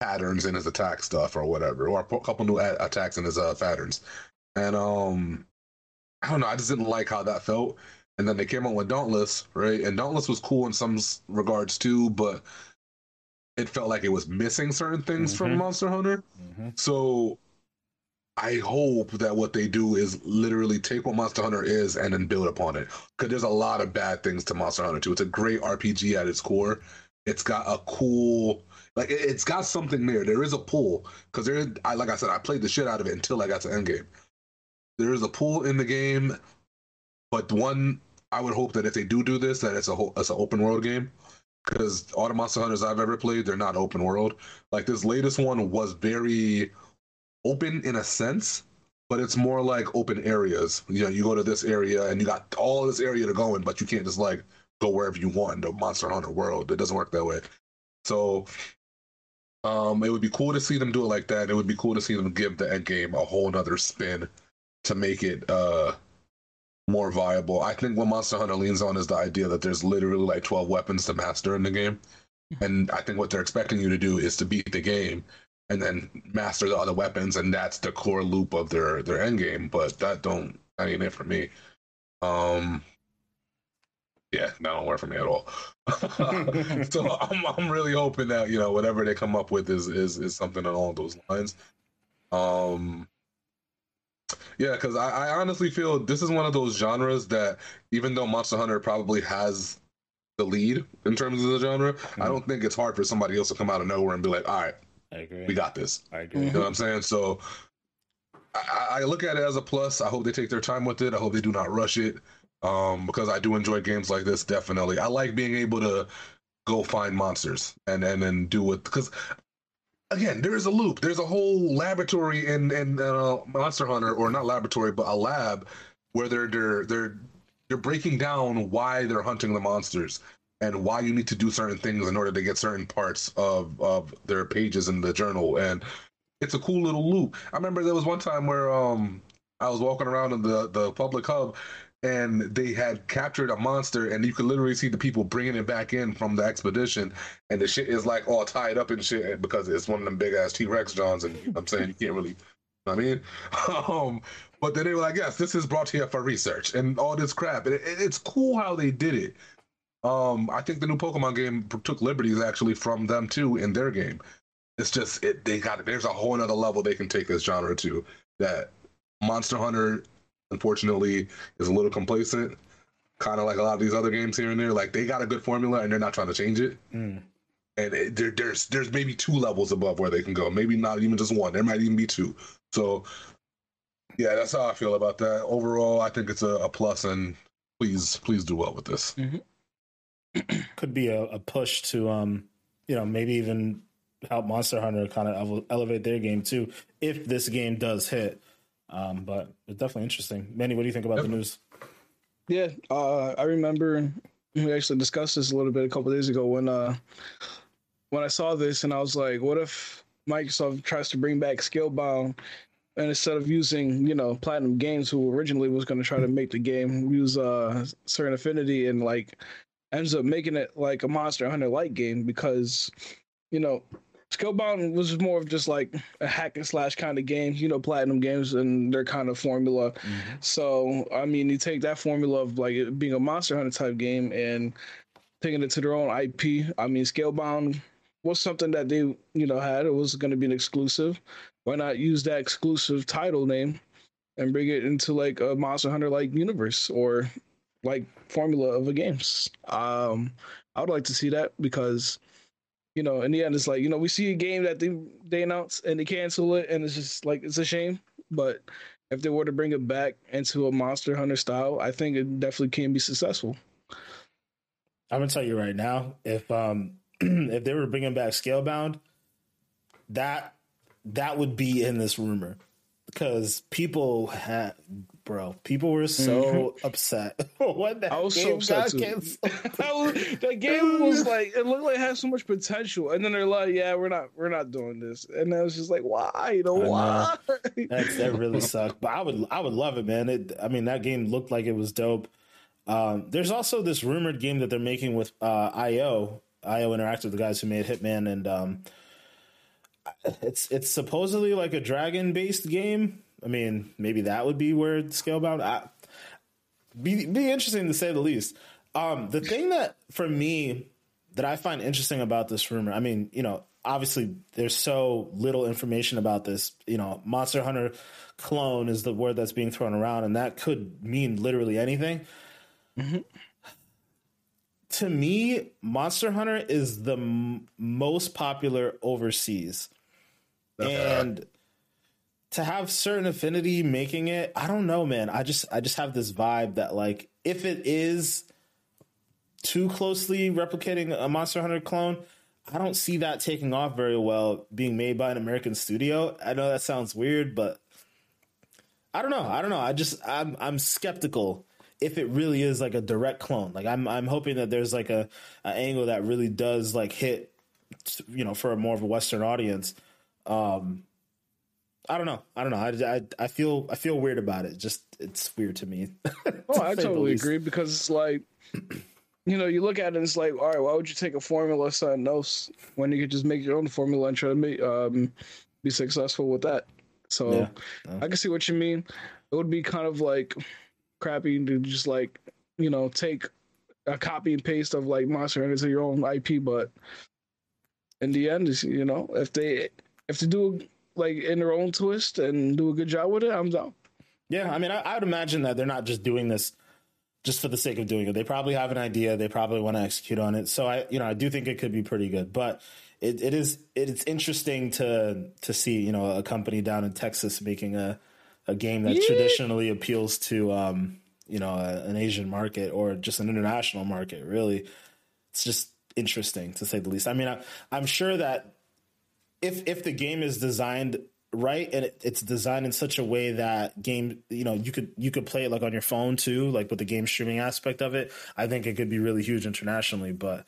patterns in his attack stuff or whatever, or a couple new a- attacks in his uh, patterns. And um, I don't know. I just didn't like how that felt. And then they came out with Dauntless, right? And Dauntless was cool in some regards too, but it felt like it was missing certain things mm-hmm. from Monster Hunter. Mm-hmm. So I hope that what they do is literally take what Monster Hunter is and then build upon it. Because there's a lot of bad things to Monster Hunter 2. It's a great RPG at its core. It's got a cool, like it's got something there. There is a pull because there. I like I said, I played the shit out of it until I got to Endgame. There is a pull in the game, but one I would hope that if they do do this, that it's a it's an open world game. Because all the Monster Hunters I've ever played, they're not open world. Like this latest one was very open in a sense, but it's more like open areas. You know, you go to this area and you got all this area to go in, but you can't just like go wherever you want. The Monster Hunter world, it doesn't work that way. So, um, it would be cool to see them do it like that. It would be cool to see them give the end game a whole nother spin to make it uh more viable. I think what Monster Hunter leans on is the idea that there's literally like 12 weapons to master in the game. And I think what they're expecting you to do is to beat the game and then master the other weapons, and that's the core loop of their their end game. But that don't that ain't it for me. Um, yeah, that don't work for me at all. <laughs> so <laughs> I'm I'm really hoping that you know whatever they come up with is is is something along those lines. Um, yeah, because I, I honestly feel this is one of those genres that even though Monster Hunter probably has the lead in terms of the genre, mm-hmm. I don't think it's hard for somebody else to come out of nowhere and be like, all right, I agree. We got this. I agree. You know what I'm saying? So I, I, look at it as a plus. I hope they take their time with it. I hope they do not rush it. Um, because I do enjoy games like this. Definitely, I like being able to go find monsters and and then do it because again, there is a loop. There's a whole laboratory in in uh, Monster Hunter, or not laboratory, but a lab where they're they're they're they're breaking down why they're hunting the monsters and why you need to do certain things in order to get certain parts of of their pages in the journal. And it's a cool little loop. I remember there was one time where um I was walking around in the the public hub, and they had captured a monster, and you could literally see the people bringing it back in from the expedition, and the shit is like all tied up and shit because it's one of them big ass T Rex Johns, and I'm saying you can't really, I mean, <laughs> um, but then they were like, yes, this is brought here for research and all this crap, and it, it- it's cool how they did it. Um, I think the new Pokemon game took liberties actually from them too in their game. It's just it they got there's a whole other level they can take this genre to that Monster Hunter unfortunately is a little complacent, kind of like a lot of these other games here and there. Like they got a good formula and they're not trying to change it. Mm. And it, there, there's there's maybe two levels above where they can go. Maybe not even just one. There might even be two. So yeah, that's how I feel about that. Overall, I think it's a, a plus, and please please do well with this. Could be a, a push to um you know maybe even help monster hunter kind of elevate their game too if this game does hit. Um but it's definitely interesting. Manny what do you think about the news? Yeah, uh, I remember we actually discussed this a little bit a couple days ago when uh, when I saw this, and I was like, "What if Microsoft tries to bring back Scalebound, and instead of using you know Platinum Games, who originally was going to try to make the game, use uh, Certain Affinity, and like ends up making it like a Monster Hunter like game because you know." Scalebound was more of just like a hack and slash kind of game, you know, Platinum Games and their kind of formula. Mm-hmm. So I mean, you take that formula of like it being a Monster Hunter type game and taking it to their own IP. I mean, Scalebound was something that they you know had. It was going to be an exclusive. Why not use that exclusive title name and bring it into like a Monster Hunter like universe or like formula of a games? Um, I would like to see that because. You know, in the end, it's like you know we see a game that they they announce and they cancel it, and it's just like it's a shame. But if they were to bring it back into a Monster Hunter style, I think it definitely can be successful. i'm gonna tell you right now if um <clears throat> if they were bringing back scalebound that that would be in this rumor because people had bro people were so upset <laughs> when that I was so upset too. <laughs> That was- that <laughs> game was like it looked like it had so much potential, and then they're like, "Yeah, we're not, we're not doing this," and I was just like, "Why? You know. why?" That's that really sucked. But I would I would love it, man. It I mean that game looked like it was dope. Um, there's also this rumored game that they're making with uh, IO IO Interactive, the guys who made Hitman, and um, it's it's supposedly like a dragon based game. I mean, maybe that would be where it's scalebound. I, be be interesting to say the least. Um, the thing that for me that I find interesting about this rumor, I mean, you know, obviously there's so little information about this. You know, Monster Hunter clone is the word that's being thrown around, and that could mean literally anything. To me, Monster Hunter is the m- most popular overseas, and to have certain affinity making it, I don't know, man. I just I just have this vibe that like if it is too closely replicating a Monster Hunter clone, I don't see that taking off very well being made by an American studio. I know that sounds weird, but I don't know. I don't know. I just I'm I'm skeptical if it really is like a direct clone. Like I'm I'm hoping that there's like a, a angle that really does like hit you know for a more of a western audience. Um I don't know. I don't know. I, I, I feel I feel weird about it. Just it's weird to me. <laughs> Oh, to I totally agree because it's like, <clears throat> you know, you look at it, and it's like, all right, why would you take a formula of something else when you could just make your own formula and try to make um be successful with that? So Yeah, yeah. I can see what you mean. It would be kind of like crappy to just like you know take a copy and paste of like Monster Hunter to your own IP, but in the end, you know, if they if they do like in their own twist and do a good job with it, I'm down. Yeah, I mean, I, I would imagine that they're not just doing this just for the sake of doing it. They probably have an idea. They probably want to execute on it. So I, you know, I do think it could be pretty good. But it, it is it, it's interesting to to see you know a company down in Texas making a a game that Yeah. traditionally appeals to um you know a, an Asian market or just an international market. Really, it's just interesting to say the least. I mean, I, I'm sure that if if the game is designed right and it, it's designed in such a way that game you know you could you could play it like on your phone too like with the game streaming aspect of it i think it could be really huge internationally but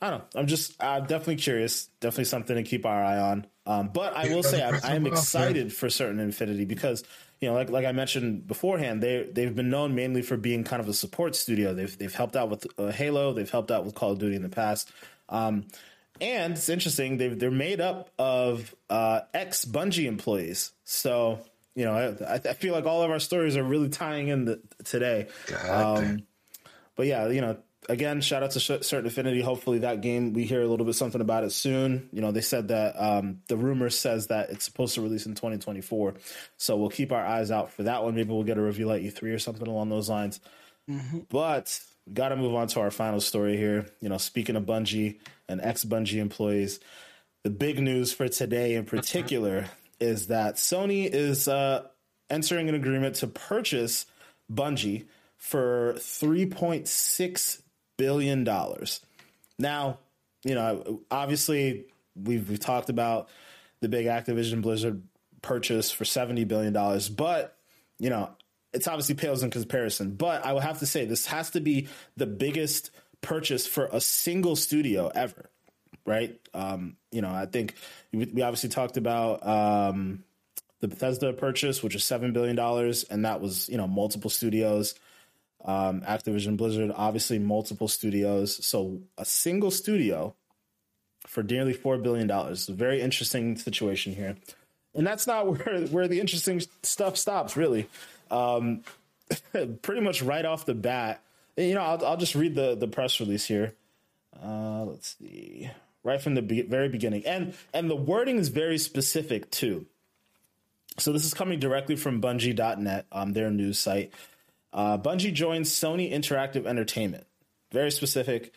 I don't know. I'm just I'm definitely curious. Definitely something to keep our eye on. Um, but I will say I, I am excited for Certain Affinity because you know, like like I mentioned beforehand, they they've been known mainly for being kind of a support studio. They've they've helped out with uh, Halo. They've helped out with Call of Duty in the past. Um, and it's interesting. They they're made up of uh, ex Bungie employees. So you know, I, I feel like all of our stories are really tying in the, today. Um, but yeah, you know, again, shout out to Certain Affinity. Hopefully, that game we hear a little bit something about it soon. You know, they said that um, the rumor says that it's supposed to release in 2024, so we'll keep our eyes out for that one. Maybe we'll get a review at E3 or something along those lines. Mm-hmm. But got to move on to our final story here. You know, speaking of Bungie and ex Bungie employees, the big news for today in particular <laughs> is that Sony is uh, entering an agreement to purchase Bungie for 3.6 billion dollars. Now, you know, obviously we've, we've talked about the big Activision Blizzard purchase for 70 billion dollars, but you know, it's obviously pales in comparison. But I will have to say this has to be the biggest purchase for a single studio ever, right? Um, you know, I think we, obviously talked about um, the Bethesda purchase, which was seven billion dollars, and that was you know multiple studios um, Activision Blizzard, obviously multiple studios. So a single studio for nearly four billion dollars. A very interesting situation here, and that's not <laughs> where where the interesting stuff stops. Really, um, <laughs> pretty much right off the bat. You know, I'll, I'll just read the the press release here. Uh, let's see, right from the be- very beginning, and and the wording is very specific too. So this is coming directly from Bungie.net, um, their news site. Uh, Bungie joins Sony Interactive Entertainment. Very specific.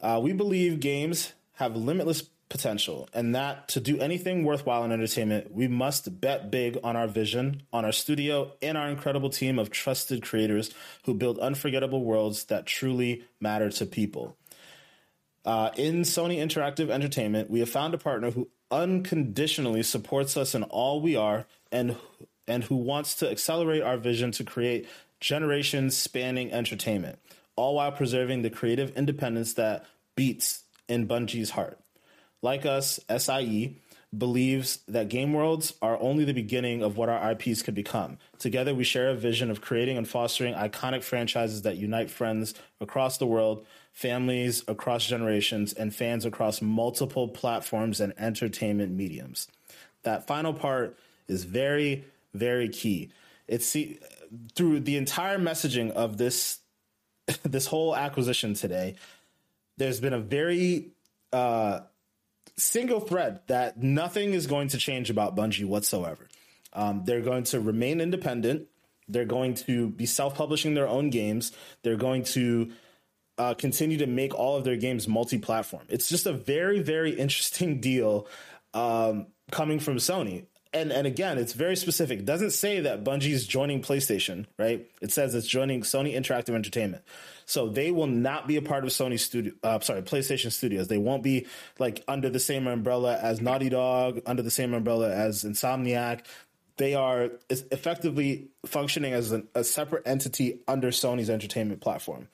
Uh, we believe games have limitless potential, and that to do anything worthwhile in entertainment, we must bet big on our vision, on our studio, and our incredible team of trusted creators who build unforgettable worlds that truly matter to people. Uh, in Sony Interactive Entertainment, we have found a partner who unconditionally supports us in all we are and and who wants to accelerate our vision to create generations spanning entertainment, all while preserving the creative independence that beats in Bungie's heart. Like us, SIE believes that game worlds are only the beginning of what our IPs could become. Together, we share a vision of creating and fostering iconic franchises that unite friends across the world, families across generations, and fans across multiple platforms and entertainment mediums. That final part is very, very key. It's through the entire messaging of this <laughs> this whole acquisition today, there's been a very uh, single thread that nothing is going to change about Bungie whatsoever. Um, they're going to remain independent. They're going to be self-publishing their own games. They're going to uh, continue to make all of their games multi-platform. It's just a very, very interesting <laughs> deal um, coming from Sony and and again, it's very specific. It doesn't say that Bungie's joining PlayStation, right? It says it's joining Sony Interactive Entertainment. So they will not be a part of Sony Studio. Uh, sorry, PlayStation Studios. They won't be like under the same umbrella as Naughty Dog, under the same umbrella as Insomniac. They are effectively functioning as an, a separate entity under Sony's entertainment platform.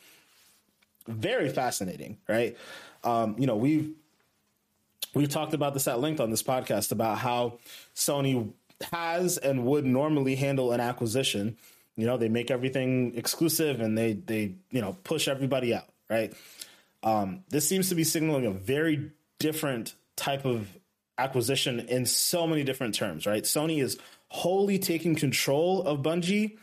Very fascinating, right? Um, you know, we've we've talked about this at length on this podcast about how Sony has and would normally handle an acquisition. You know, they make everything exclusive and they they you know push everybody out, right? Um, this seems to be signaling a very different type of acquisition in so many different terms, right? Sony is wholly taking control of Bungie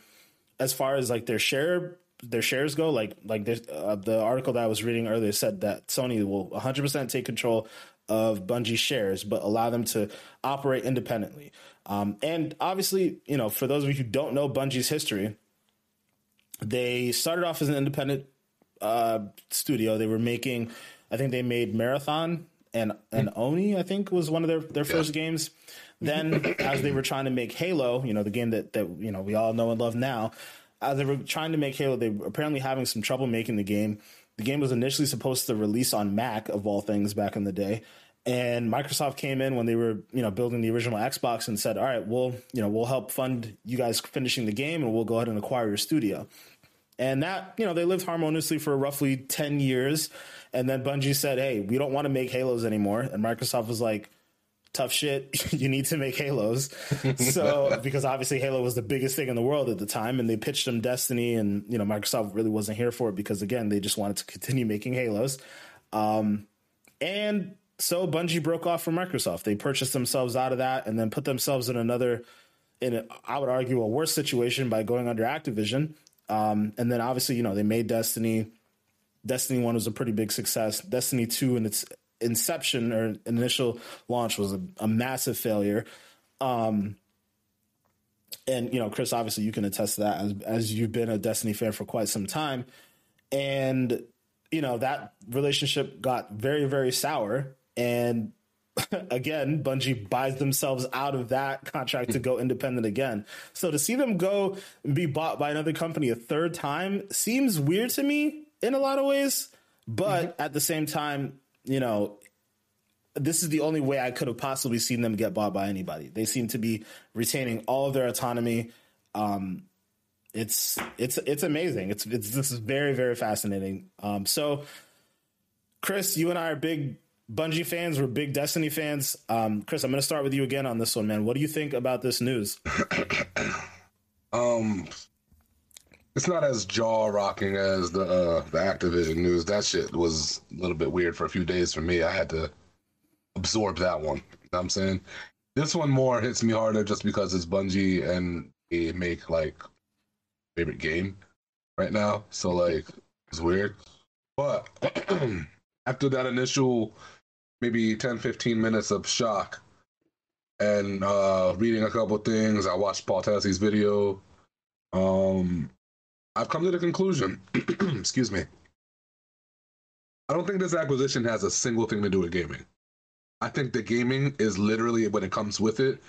as far as like their share their shares go. Like like uh, the article that I was reading earlier said that Sony will 100% take control of Bungie shares, but allow them to operate independently. Um, and obviously, you know, for those of you who don't know Bungie's history, they started off as an independent uh, studio. They were making, I think they made Marathon and and Oni. I think was one of their their first games. Then, as they were trying to make Halo, you know, the game that that you know we all know and love now, as they were trying to make Halo, they were apparently having some trouble making the game. The game was initially supposed to release on Mac of all things back in the day. And Microsoft came in when they were, you know, building the original Xbox and said, "All right, we'll, you know, we'll help fund you guys finishing the game, and we'll go ahead and acquire your studio." and that you know they lived harmoniously for roughly ten years, and then Bungie said, "Hey, we don't want to make Halos anymore," and Microsoft was like. Tough shit. <laughs> you need to make Halos. So, <laughs> because obviously Halo was the biggest thing in the world at the time, and they pitched them Destiny, and you know Microsoft really wasn't here for it because again they just wanted to continue making Halos. Um, and so Bungie broke off from Microsoft. They purchased themselves out of that and then put themselves in another, in a, I would argue, a worse situation by going under Activision. Um, and then obviously, you know, they made Destiny. Destiny 1 was a pretty big success. Destiny 2 and its inception or initial launch was a, a massive failure. Um, and, you know, Chris, obviously you can attest to that as, as you've been a Destiny fan for quite some time. And, you know, that relationship got very, very sour and <laughs> again, Bungie buys themselves out of that contract to go independent again. So to see them go and be bought by another company a third time seems weird to me in a lot of ways. But mm-hmm. at the same time, you know, this is the only way I could have possibly seen them get bought by anybody. They seem to be retaining all of their autonomy. Um, it's it's it's amazing. It's it's this is very very fascinating. Um, so, Chris, you and I are big Bungie fans, we're big Destiny fans. Um, Chris, I'm going to start with you again on this one, man. What do you think about this news? <coughs> um, it's not as jaw rocking as the uh, the Activision news. That shit was a little bit weird for a few days for me. I had to absorb that one. You know I'm saying this one more hits me harder just because it's Bungie and they make like favorite game right now. So like it's weird. But <clears throat> after that initial maybe 10, 15 minutes of shock and uh, reading a couple things. I watched Paul Tassi's video. Um, I've come to the conclusion, <clears throat> excuse me. I don't think this acquisition has a single thing to do with gaming. I think the gaming is literally when it comes with it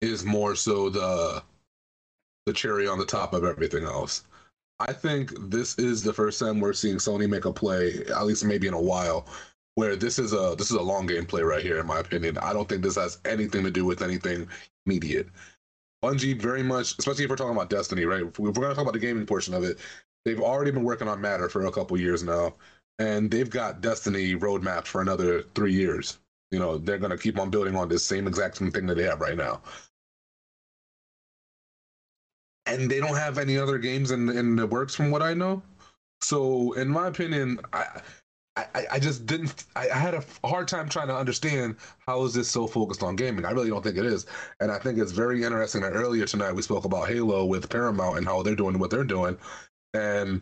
is more so the the cherry on the top of everything else. I think this is the first time we're seeing Sony make a play, at least maybe in a while, where this is a this is a long game play right here, in my opinion. I don't think this has anything to do with anything immediate. Bungie very much, especially if we're talking about Destiny, right? If we're going to talk about the gaming portion of it, they've already been working on Matter for a couple years now, and they've got Destiny roadmap for another three years. You know, they're going to keep on building on this same exact same thing that they have right now. And they don't have any other games in in the works, from what I know. So, in my opinion, I I, I just didn't. I, I had a hard time trying to understand how is this so focused on gaming. I really don't think it is, and I think it's very interesting that earlier tonight we spoke about Halo with Paramount and how they're doing what they're doing, and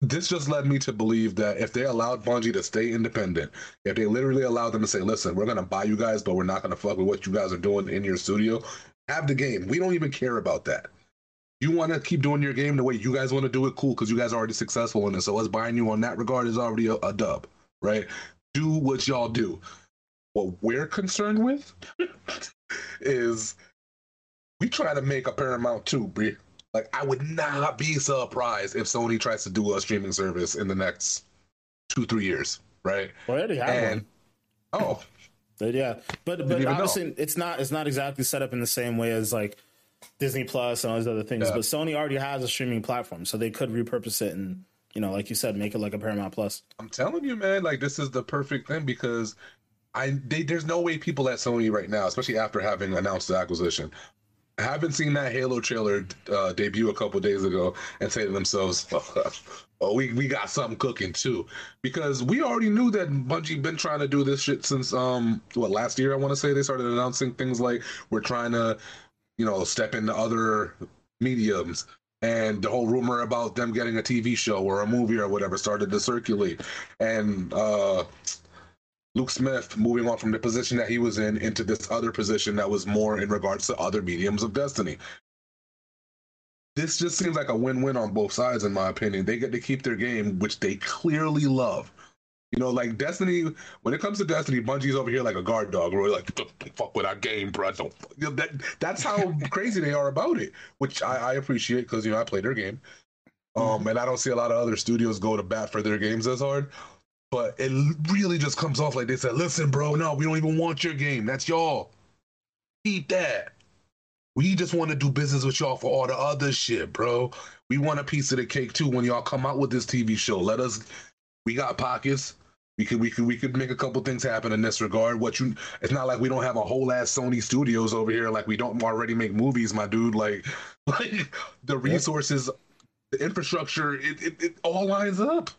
this just led me to believe that if they allowed Bungie to stay independent, if they literally allowed them to say, "Listen, we're going to buy you guys, but we're not going to fuck with what you guys are doing in your studio," have the game. We don't even care about that you want to keep doing your game the way you guys want to do it, cool, because you guys are already successful in it. So us buying you on that regard is already a, a dub, right? Do what y'all do. What we're concerned with <laughs> is we try to make a Paramount too, Brie. Like I would not be surprised if Sony tries to do a streaming service in the next two, three years, right? Already have and, one. Oh, but yeah, but but obviously know. it's not it's not exactly set up in the same way as like Disney Plus and all these other things. Yeah. But Sony already has a streaming platform, so they could repurpose it and you know, like you said, make it like a Paramount Plus. I'm telling you, man, like this is the perfect thing because I they, there's no way people at Sony right now, especially after having announced the acquisition, haven't seen that Halo trailer uh, debut a couple days ago and say to themselves, <laughs> "Oh, we we got something cooking too," because we already knew that Bungie been trying to do this shit since um what last year I want to say they started announcing things like we're trying to you know, step into other mediums. And the whole rumor about them getting a TV show or a movie or whatever started to circulate. And uh, Luke Smith moving on from the position that he was in into this other position that was more in regards to other mediums of Destiny. This just seems like a win win on both sides, in my opinion. They get to keep their game, which they clearly love. You know, like Destiny. When it comes to Destiny, Bungie's over here like a guard dog. We're like, don't, fuck with our game, bro. Don't. You know, that that's how <laughs> crazy they are about it, which I, I appreciate because you know I play their game, um, mm-hmm. and I don't see a lot of other studios go to bat for their games as hard. But it really just comes off like they said, "Listen, bro, no, we don't even want your game. That's y'all. Keep that." We just want to do business with y'all for all the other shit, bro. We want a piece of the cake too when y'all come out with this TV show. Let us we got pockets. We could we could we could make a couple things happen in this regard. What you it's not like we don't have a whole ass Sony studios over here like we don't already make movies, my dude. Like <laughs> like the resources, the infrastructure, it, it, it all lines up.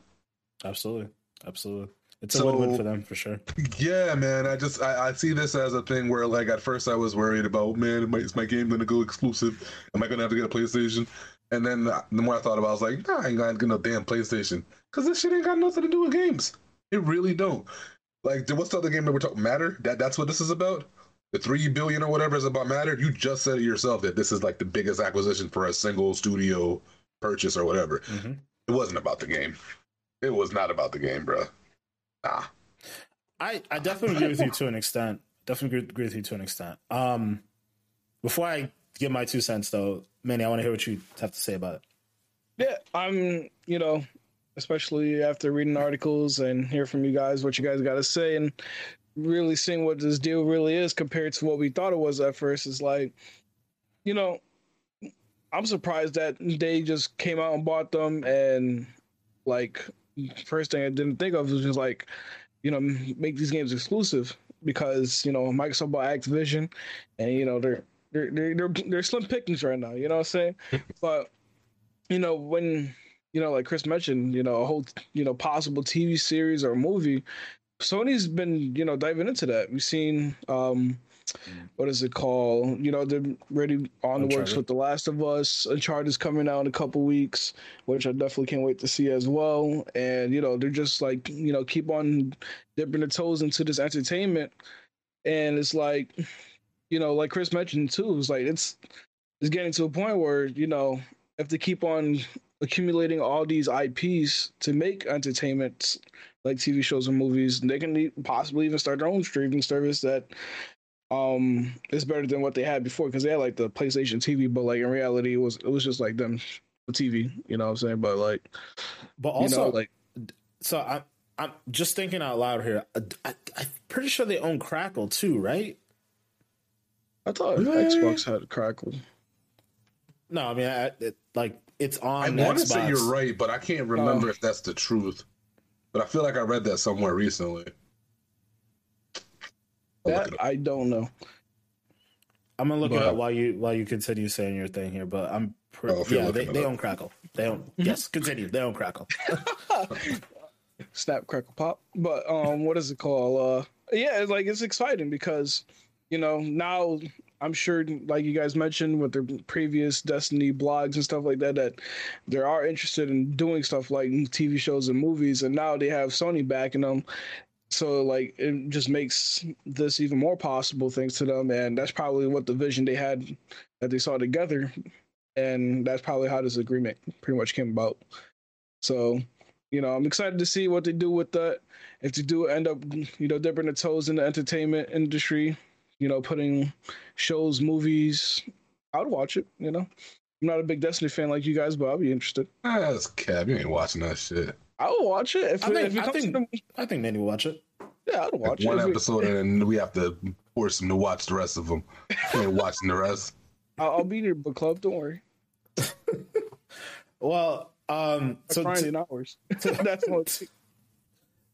Absolutely, absolutely. It's a So- win-win for them for sure. Yeah, man. I just I, I see this as a thing where like at first I was worried about man, is my game gonna go exclusive? Am I gonna have to get a PlayStation? And then the more I thought about, it, I was like, nah, I ain't gonna get no damn PlayStation because this shit ain't got nothing to do with games. It really don't. Like, what's the other game that we're talking? Matter? That that's what this is about. The three billion or whatever is about Matter. You just said it yourself that this is like the biggest acquisition for a single studio purchase or whatever. hmm It wasn't about the game. It was not about the game, bro. Nah. I, I definitely agree with you to an extent. Definitely agree, agree with you to an extent. Um, before I give my two cents, though, Manny, I want to hear what you have to say about it. Yeah, I'm, you know, especially after reading articles and hear from you guys what you guys got to say and really seeing what this deal really is compared to what we thought it was at first is like, you know, I'm surprised that they just came out and bought them and like first thing I didn't think of was just like, you know, make these games exclusive because, you know, Microsoft bought Activision and you know, they're they're they're they're, they're slim pickings right now, you know what I'm saying? but you know, when you know, like Chris mentioned, you know, a whole you know possible TV series or movie, Sony's been you know diving into that. We've seen um, what is it called? You know, they're ready on the works with The Last of Us. Uncharted is coming out in a couple weeks, which I definitely can't wait to see as well. And you know, they're just like you know keep on dipping their toes into this entertainment, and it's like, you know, like Chris mentioned too, it's like it's it's getting to a point where you know if they keep on accumulating all these IPs to make entertainment like TV shows and movies, they can possibly even start their own streaming service that um is better than what they had before because they had like the PlayStation TV, but like in reality it was it was just like them TV, you know what I'm saying? But like But you also, know, like so I'm I'm just thinking out loud here. I, I, am pretty sure they own Crackle too, right? I thought Really? Xbox had Crackle. No, I mean, I, it, like it's on. I want to say you're right, but I can't remember Oh. if that's the truth. But I feel like I read that somewhere recently. I'll That. I don't know. I'm gonna look it up while you while you continue saying your thing here, but I'm pre- Oh, yeah, they, looking it they up. own Crackle. They own Mm-hmm. yes, continue. They own Crackle. <laughs> Snap Crackle Pop. But um what is it called? Uh yeah, it's like it's exciting because you know, now I'm sure like you guys mentioned with the previous Destiny blogs and stuff like that that they are interested in doing stuff like TV shows and movies and now they have Sony backing them. So like it just makes this even more possible thanks to them and that's probably what the vision they had that they saw together and that's probably how this agreement pretty much came about. So you know, I'm excited to see what they do with that. If they do end up, you know, dipping their toes in the entertainment industry, you know, putting shows, movies, I would watch it. You know, I'm not a big Destiny fan like you guys, but I'll be interested. Ah, that's cap. You ain't watching that shit. I will watch it if, I it, think- if it I comes think- to them. I think Manny will watch it. Yeah, I'd watch One it. If it- episode, and then we have to force him to watch the rest of them. He ain't watching the rest. I'll, I'll be there, book club. Don't worry. <laughs> Well, um, so Friday to, in hours. <laughs> <laughs> That's what.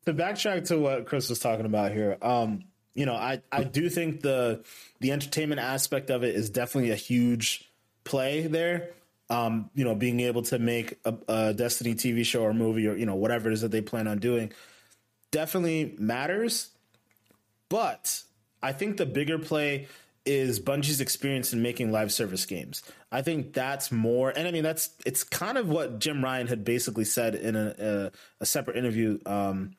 to backtrack to what Chris was talking about here, um, you know, I, I do think the the entertainment aspect of it is definitely a huge play there. Um, you know, being able to make a, a Destiny TV show or movie or you know whatever it is that they plan on doing definitely matters. But I think the bigger play is Bungie's experience in making live service games. I think that's more, and I mean that's it's kind of what Jim Ryan had basically said in a a, a separate interview um,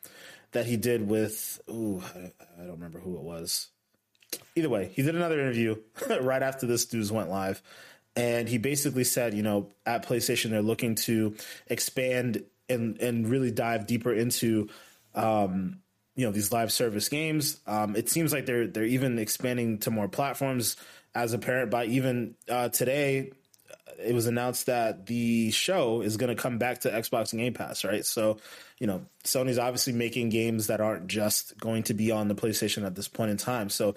that he did with ooh I, don't remember who it was. Either way, he did another interview <laughs> right after this news went live, and he basically said, you know, at PlayStation they're looking to expand and and really dive deeper into um, you know these live service games. Um, it seems like they're they're even expanding to more platforms. As apparent by even uh, today, it was announced that the show is going to come back to Xbox Game Pass, right? So, you know, Sony's obviously making games that aren't just going to be on the PlayStation at this point in time. So,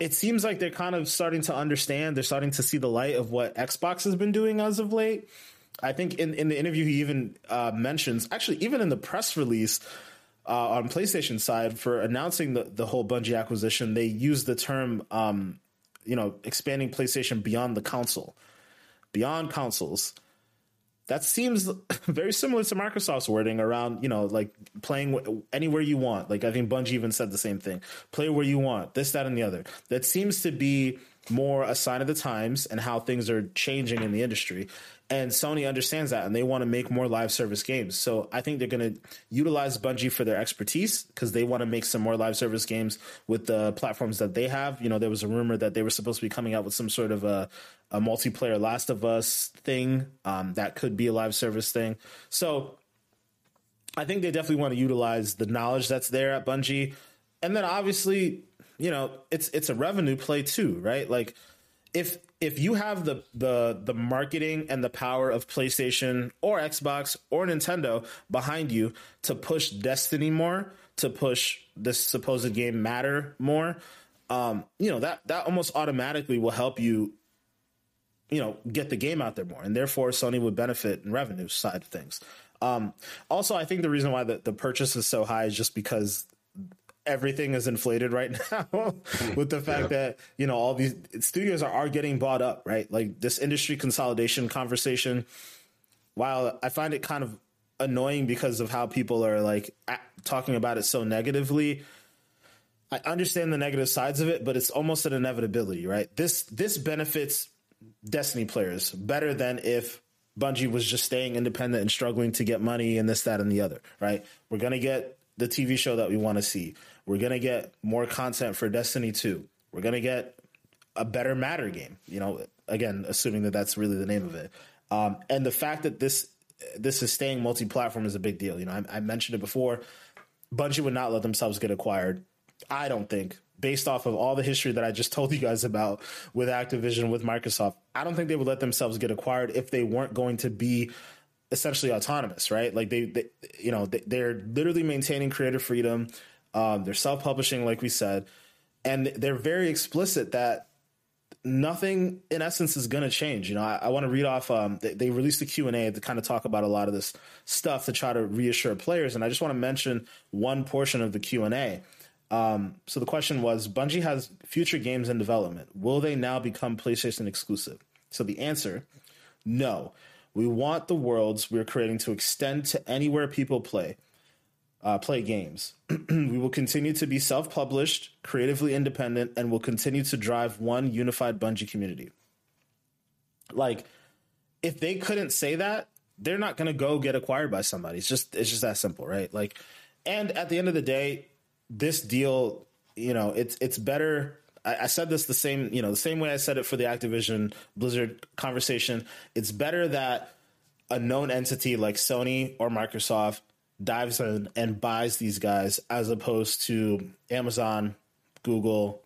it seems like they're kind of starting to understand. They're starting to see the light of what Xbox has been doing as of late. I think in, in the interview, he even uh, mentions, actually, even in the press release uh, on PlayStation side for announcing the, the whole Bungie acquisition, they used the term, um, you know, expanding PlayStation beyond the console, beyond consoles that seems <laughs> very similar to Microsoft's wording around, you know, like playing anywhere you want. Like I think Bungie even said the same thing. Play where you want, this, that, and the other. That seems to be more a sign of the times and how things are changing in the industry. And Sony understands that and they want to make more live service games. So I think they're going to utilize Bungie for their expertise because they want to make some more live service games with the platforms that they have. You know, there was a rumor that they were supposed to be coming out with some sort of a, a multiplayer Last of Us thing um, that could be a live service thing. So I think they definitely want to utilize the knowledge that's there at Bungie. And then obviously, you know, it's it's a revenue play too, right? Like if if you have the the the marketing and the power of PlayStation or Xbox or Nintendo behind you to push Destiny more, to push this supposed game matter more, um, you know that that almost automatically will help you, you know, get the game out there more, and therefore Sony would benefit in revenue side of things. Um, also, I think the reason why the, the purchase is so high is just because everything is inflated right <laughs> now hmm. with the fact yeah. that you know all these studios are, are getting bought up right? Like this industry consolidation conversation while i find it kind of annoying because of how people are like talking about it so negatively i understand the negative sides of it but it's almost an inevitability right? This this benefits destiny players better than if bungie was just staying independent and struggling to get money and this that and the other right? We're going to get the tv show that we want to see we're gonna get more content for Destiny 2. We're gonna get a better Matter game. You know, again, assuming that that's really the name of it. Um, and the fact that this this is staying multi-platform is a big deal. You know, I, I mentioned it before. Bungie would not let themselves get acquired. I don't think, based off of all the history that I just <laughs> told you guys about with Activision, with Microsoft, I don't think they would let themselves get acquired if they weren't going to be essentially autonomous, right? Like they, they you know, they, are literally maintaining creative freedom. Um, they're self publishing, like we said, and they're very explicit that nothing in essence is going to change. You know, I, I want to read off. Um, they, they, released a Q and A to kind of talk about a lot of this stuff to try to reassure players, and I just want to mention one portion of the Q and A. Um, so the question was: Bungie has future games in development. Will they now become PlayStation exclusive? So the answer: No. We want the worlds we're creating to extend to anywhere people play uh, play games. <clears throat> we will continue to be self published, creatively independent, and will continue to drive one unified Bungie community. Like, if they couldn't say that, they're not going to go get acquired by somebody. It's just it's just that simple, right? Like, and at the end of the day, this deal, you know, it's it's better. I, I said this the same, you know, the same way I said it for the Activision Blizzard conversation. It's better that a known entity like Sony or Microsoft dives in and buys these guys as opposed to Amazon, Google,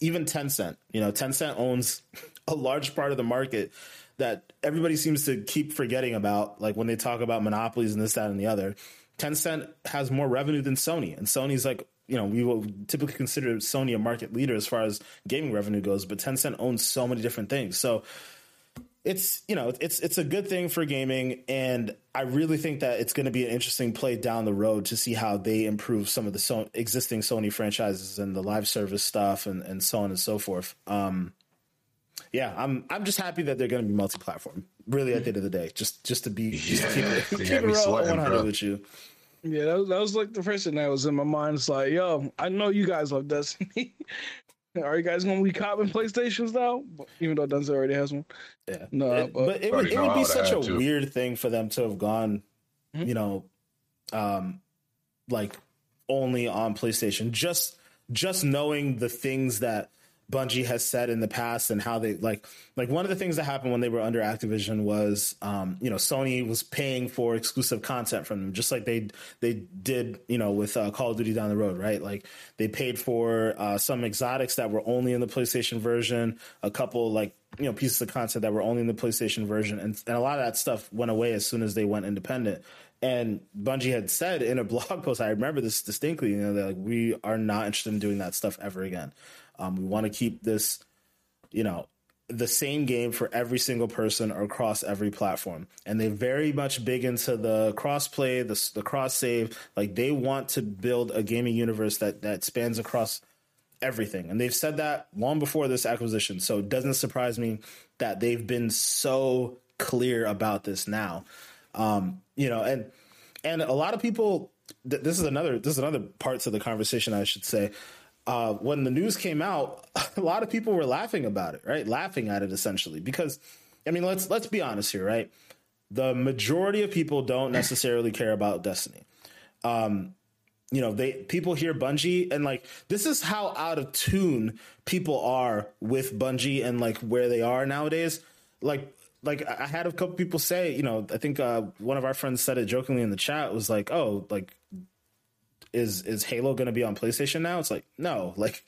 even Tencent. You know, Tencent owns <laughs> a large part of the market that everybody seems to keep forgetting about, like when they talk about monopolies and this, that, and the other. Tencent has more revenue than Sony, and Sony's like, you know, we will typically consider Sony a market leader as far as gaming revenue goes, but Tencent owns so many different things. So it's you know it's it's a good thing for gaming and i really think that it's going to be an interesting play down the road to see how they improve some of the so- existing sony franchises and the live service stuff and, and so on and so forth um yeah i'm i'm just happy that they're going to be multi-platform really at the end of the day just just to be just to keep it, keep it real 100 with you yeah, that was, that was like the first thing that was in my mind. It's like, yo, I know you guys love Destiny. <laughs> Are you guys gonna be copping PlayStations now? Even though Dunzo already has one. Yeah. No, it, but, but, it would it would be such a to. weird thing for them to have gone, mm-hmm. you know, um, like only on PlayStation. Just just knowing the things that Bungie has said in the past and how they like like one of the things that happened when they were under Activision was um, you know Sony was paying for exclusive content from them just like they they did you know with uh, Call of Duty down the road right like they paid for uh, some exotics that were only in the PlayStation version a couple like you know pieces of content that were only in the PlayStation version and, and a lot of that stuff went away as soon as they went independent and Bungie had said in a <laughs> blog post, I remember this distinctly, you know, that like we are not interested in doing that stuff ever again. Um, we want to keep this, you know, the same game for every single person across every platform. And they're very much big into the crossplay, the the cross save. Like they want to build a gaming universe that that spans across everything. And they've said that long before this acquisition. So it doesn't surprise me that they've been so clear about this now. Um, you know, and and a lot of people th- this is another this is another parts of the conversation I should say. Uh, when the news came out, <laughs> a lot of people were laughing about it, right? Laughing at it essentially because I mean, let's let's be honest here, right? The majority of people don't necessarily care about Destiny. Um, you know, they people hear Bungie and like this is how out of tune people are with Bungie and like where they are nowadays. Like like I had a couple people say, you know, I think uh, one of our friends said it jokingly in the chat was like, "Oh, like is is Halo going to be on PlayStation now?" It's like, "No, like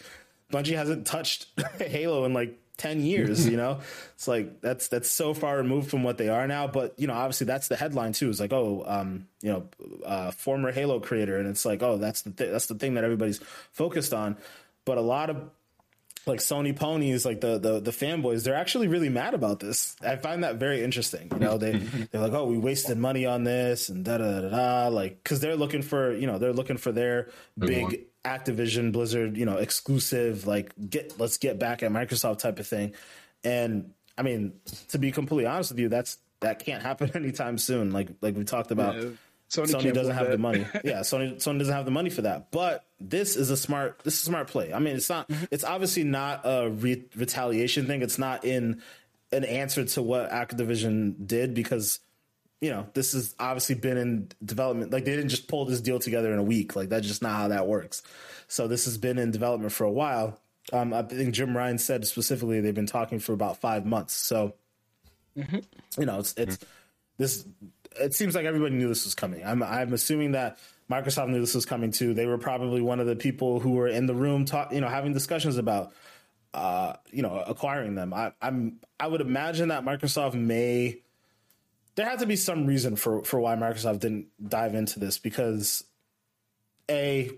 Bungie hasn't touched <laughs> Halo in like 10 years, you know? <laughs> It's like that's that's so far removed from what they are now, but you know, obviously that's the headline too. It's like, "Oh, um, you know, uh, former Halo creator." And it's like, "Oh, that's the th- that's the thing that everybody's focused on." But a lot of like Sony ponies, like the, the the fanboys, they're actually really mad about this. I find that very interesting. You know, they <laughs> they're like, oh, we wasted money on this and da da da da. Like, because they're looking for you know they're looking for their big Activision Blizzard you know exclusive like get let's get back at Microsoft type of thing. And I mean, to be completely honest with you, that's that can't happen <laughs> anytime soon. Like like we talked about. Yeah. Sony, Sony doesn't have the money. <laughs> Yeah, Sony Sony doesn't have the money for that. But this is a smart this is a smart play. I mean, it's not Mm-hmm. it's obviously not a re- retaliation thing. It's not in an answer to what Activision did because you know, this has obviously been in development. Like they didn't just pull this deal together in a week. Like that's just not how that works. So this has been in development for a while. Um, I think Jim Ryan said specifically they've been talking for about five months. So you know, it's it's this. It seems like everybody knew this was coming. I'm I'm assuming that Microsoft knew this was coming too. They were probably one of the people who were in the room, talk, you know, having discussions about, uh, you know, acquiring them. I, I'm I would imagine that Microsoft may. There had to be some reason for for why Microsoft didn't dive into this because, a,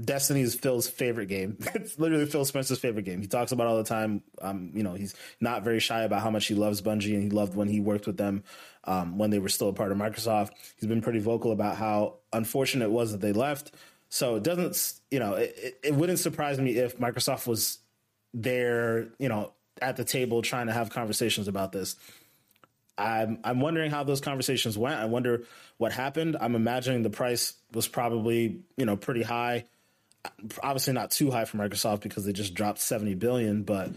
Destiny is Phil's favorite game. <laughs> It's literally Phil Spencer's favorite game. He talks about all the time. Um, you know, he's not very shy about how much he loves Bungie and he loved when he worked with them um, when they were still a part of Microsoft. He's been pretty vocal about how unfortunate it was that they left. So it doesn't, you know, it, it wouldn't surprise me if Microsoft was there, you know, at the table trying to have conversations about this. I'm I'm wondering how those conversations went. I wonder what happened. I'm imagining the price was probably you know pretty high. Obviously not too high for Microsoft because they just dropped 70 billion, but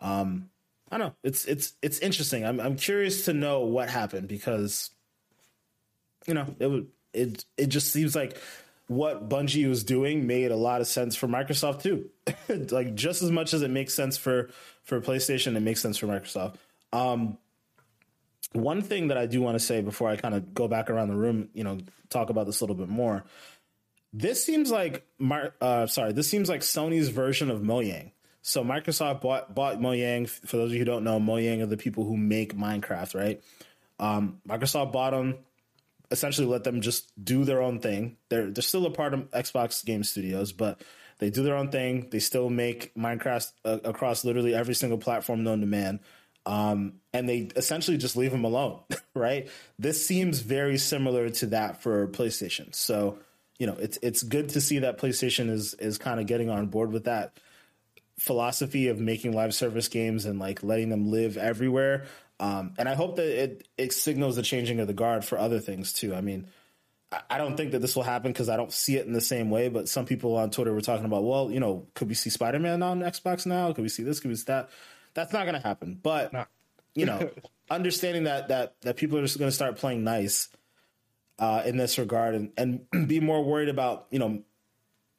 um, I don't know. It's it's it's interesting. I'm I'm curious to know what happened because you know it would it it just seems like what Bungie was doing made a lot of sense for Microsoft too. <laughs> like just as much as it makes sense for for PlayStation, it makes sense for Microsoft. Um, one thing that I do want to say before I kind of go back around the room, you know, talk about this a little bit more. This seems like Mar- uh, sorry, this seems like Sony's version of Mojang. So Microsoft bought bought Mojang. For those of you who don't know, Mojang are the people who make Minecraft, right? Um, Microsoft bought them, essentially let them just do their own thing. They're they're still a part of Xbox Game Studios, but they do their own thing. They still make Minecraft uh, across literally every single platform known to man. Um, and they essentially just leave them alone, <laughs> right? This seems very similar to that for PlayStation. So, you know, it's it's good to see that PlayStation is is kind of getting on board with that philosophy of making live service games and like letting them live everywhere. Um, and I hope that it it signals the changing of the guard for other things too. I mean, I- don't think that this will happen because I don't see it in the same way. But some people on Twitter were talking about, well, you know, could we see Spider Man on Xbox now? Could we see this? Could we see that? That's not going to happen. But No. you know, <laughs> understanding that that that people are just going to start playing nice uh, in this regard and and <clears throat> be more worried about you know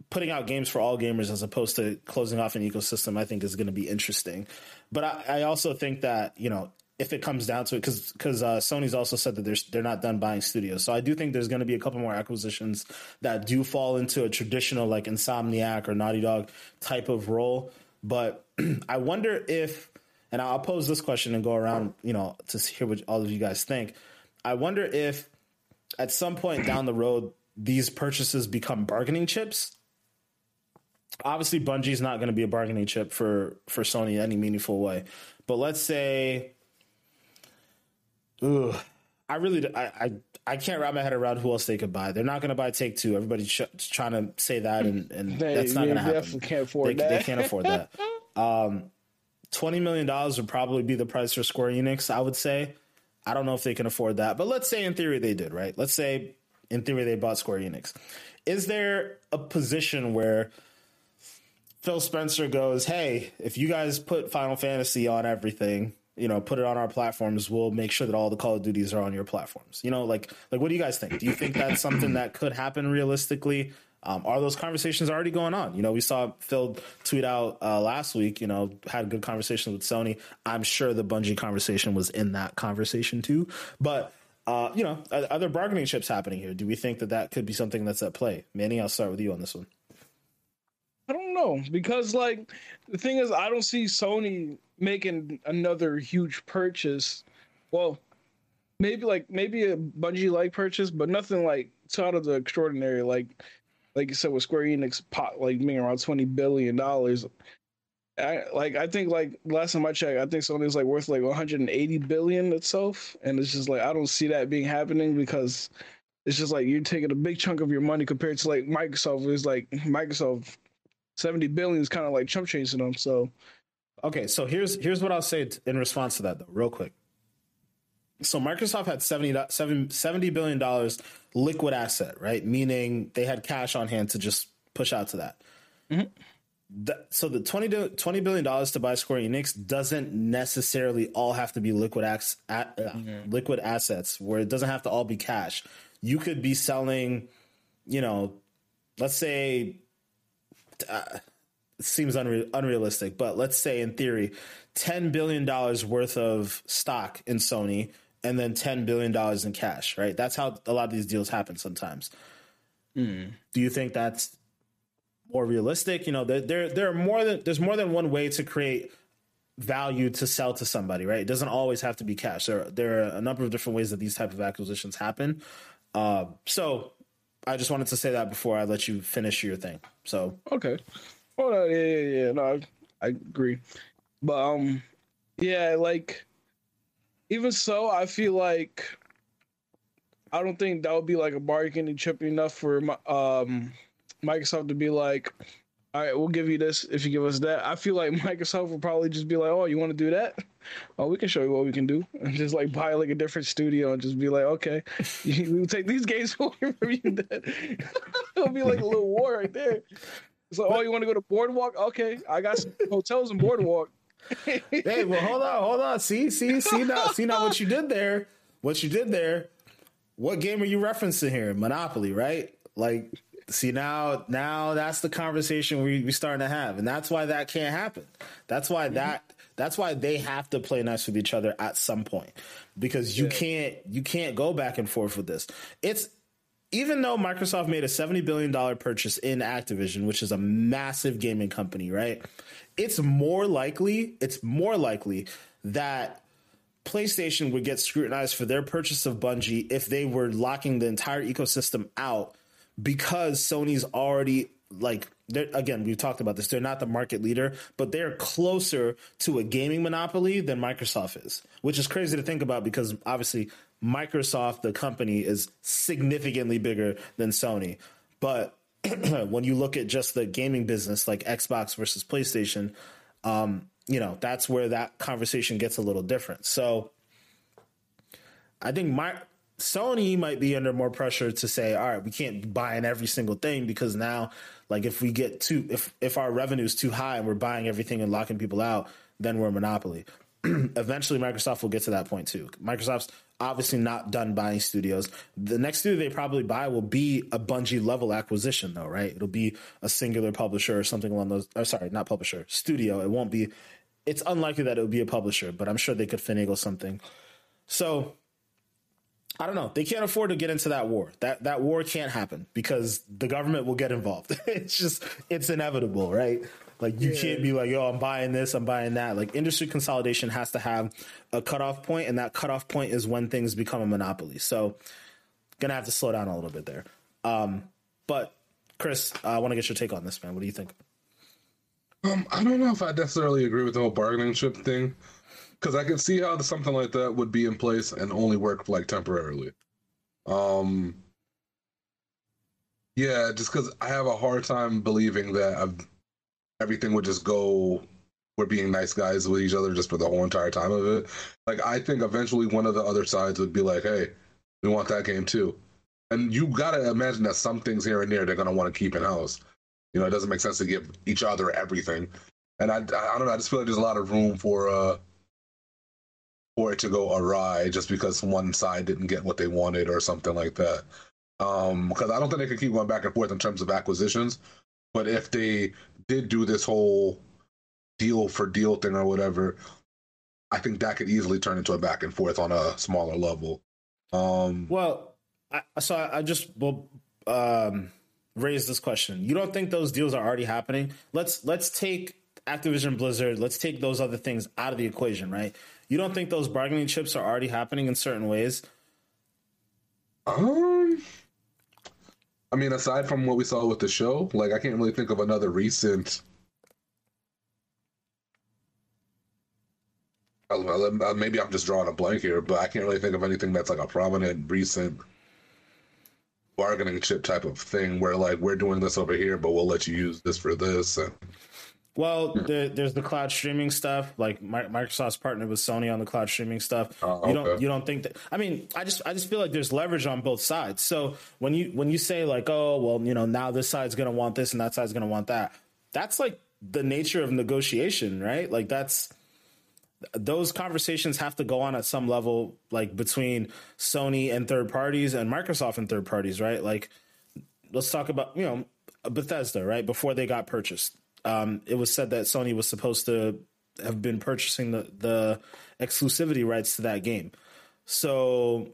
putting out games for all gamers as opposed to closing off an ecosystem, I think is going to be interesting. But I, I also think that you know if it comes down to it, because because uh, Sony's also said that they're they're not done buying studios, so I do think there's going to be a couple more acquisitions that do fall into a traditional like Insomniac or Naughty Dog type of role. But <clears throat> I wonder if, and I'll pose this question and go around, you know, to hear what all of you guys think. I wonder if at some point down the road these purchases become bargaining chips obviously Bungie's not going to be a bargaining chip for for Sony in any meaningful way. But let's say, ooh, I really I I, I can't wrap my head around who else they could buy. They're not going to buy Take Two. Everybody's sh- trying to say that, and and <laughs> They, that's not going to happen. definitely can't afford They, that. they can't afford that. <laughs> Um, twenty million dollars would probably be the price for Square Enix. I would say. I don't know if they can afford that, but let's say in theory they did, right? Let's say in theory they bought Square Enix. Is there a position where Phil Spencer goes, "Hey, if you guys put Final Fantasy on everything, you know, put it on our platforms, we'll make sure that all the Call of Duties are on your platforms." You know, like like what do you guys think? Do you think that's something that could happen realistically? Um, are those conversations already going on? You know, we saw Phil tweet out uh, last week. You know, had good conversations with Sony. I'm sure the Bungie conversation was in that conversation too. But uh, you know, are, are there bargaining chips happening here? Do we think that that could be something that's at play? Manny, I'll start with you on this one. I don't know because like the thing is I don't see Sony making another huge purchase. Well, maybe like maybe a Bungie like purchase, but nothing like out of the extraordinary. Like like you said with Square Enix pot like making around twenty billion dollars. I like I think like last time I checked, I think Sony's like worth like 180 billion itself, and it's just like I don't see that being happening because it's just like you're taking a big chunk of your money compared to like Microsoft is like Microsoft 70 billion is kind of like chump chasing them. So Okay, so here's here's what I'll say in response to that though, real quick. So Microsoft had 70, 70 billion dollars liquid asset, right? Meaning they had cash on hand to just push out to that. Mm-hmm. The- so the 20, 20 billion dollars to buy Square Enix doesn't necessarily all have to be liquid ax- at, uh, mm-hmm. liquid assets where it doesn't have to all be cash. You could be selling, you know, let's say it seems unre- unrealistic, but let's say in theory, ten billion dollars worth of stock in Sony, and then ten billion dollars in cash. Right? That's how a lot of these deals happen sometimes. Do you think that's more realistic? You know, there there there are more than there's more than one way to create value to sell to somebody. Right? It doesn't always have to be cash. There there are a number of different ways that these type of acquisitions happen. Uh, so. I just wanted to say that before I let you finish your thing. So okay, well, uh, yeah, yeah, yeah, no, I, I agree, but um, yeah, like even so, I feel like I don't think that would be like a bargaining chip enough for um Microsoft to be like, all right, we'll give you this if you give us that. I feel like <laughs> Microsoft will probably just be like, oh, you want to do that? Oh, we can show you what we can do, <laughs> and just like buy like a different studio and just be like, okay, <laughs> we'll take these games away from you. Then it'll be like a little war right there. Like, oh, you want to go to Boardwalk? Okay, I got some hotels in Boardwalk. <laughs> hey, well, hold on, hold on. See, see, see now, see now what you did there. What you did there. What game are you referencing here? Monopoly, right? Like, see now, now that's the conversation we we starting to have, and that's why that can't happen. That's why mm-hmm. that. That's why they have to play nice with each other at some point, because you can't you can't go back and forth with this. It's even though Microsoft made a seventy billion dollar purchase in Activision, which is a massive gaming company, right? It's more likely, it's more likely that PlayStation would get scrutinized for their purchase of Bungie if they were locking the entire ecosystem out because Sony's already like again we've talked about this they're not the market leader but they're closer to a gaming monopoly than Microsoft is which is crazy to think about because obviously Microsoft the company is significantly bigger than Sony but <clears throat> when you look at just the gaming business like Xbox versus PlayStation um you know that's where that conversation gets a little different so I think my Sony might be under more pressure to say, all right, we can't buy in every single thing because now, like, if we get too, if if our revenue is too high and we're buying everything and locking people out, then we're a monopoly. <clears throat> Eventually, Microsoft will get to that point too. Microsoft's obviously not done buying studios. The next studio they probably buy will be a Bungie level acquisition, though, right? It'll be a singular publisher or something along those. Or sorry, not publisher, studio. It won't be. It's unlikely that it would be a publisher, but I'm sure they could finagle something. So I don't know. They can't afford to get into that war. That that war can't happen because the government will get involved. <laughs> it's just it's inevitable, right? Like you can't be like, "Yo, I'm buying this, I'm buying that." Like industry consolidation has to have a cutoff point, and that cutoff point is when things become a monopoly. So, gonna have to slow down a little bit there. Um, but Chris, I want to get your take on this, man. What do you think? Um, I don't know if I necessarily agree with the whole bargaining chip thing, because I can see how something like that would be in place and only work like temporarily. Um, yeah, just because I have a hard time believing that I've, everything would just go. We're being nice guys with each other just for the whole entire time of it. Like I think eventually one of the other sides would be like, "Hey, we want that game too," and you gotta imagine that some things here and there they're gonna want to keep in house. You know, it doesn't make sense to give each other everything. And I, I don't know. I just feel like there's a lot of room for uh for it to go awry just because one side didn't get what they wanted or something like that. Um, because I don't think they could keep going back and forth in terms of acquisitions. But if they did do this whole deal for deal thing or whatever, I think that could easily turn into a back and forth on a smaller level. Um, Well, I, so I, I just will um, raise this question. You don't think those deals are already happening? Let's let's take Activision Blizzard. Let's take those other things out of the equation, right? You don't think those bargaining chips are already happening in certain ways? Um, I mean, aside from what we saw with the show, like I can't really think of another recent. Uh, Maybe I'm just drawing a blank here, but I can't really think of anything that's like a prominent recent bargaining chip type of thing where like we're doing this over here, but we'll let you use this for this. And, Well, hmm. there, there's the cloud streaming stuff. Like Microsoft's partnered with Sony on the cloud streaming stuff. Oh, You don't you don't think that? I mean, I just I just feel like there's leverage on both sides. So when you when you say like, oh well, you know, now this side's gonna want this and that side's gonna want that. That's like the nature of negotiation, right? Like that's those conversations have to go on at some level, like between Sony and third parties and Microsoft and third parties, right? Like let's talk about you know Bethesda, right? Before they got purchased, um, it was said that Sony was supposed to have been purchasing the the exclusivity rights to that game. So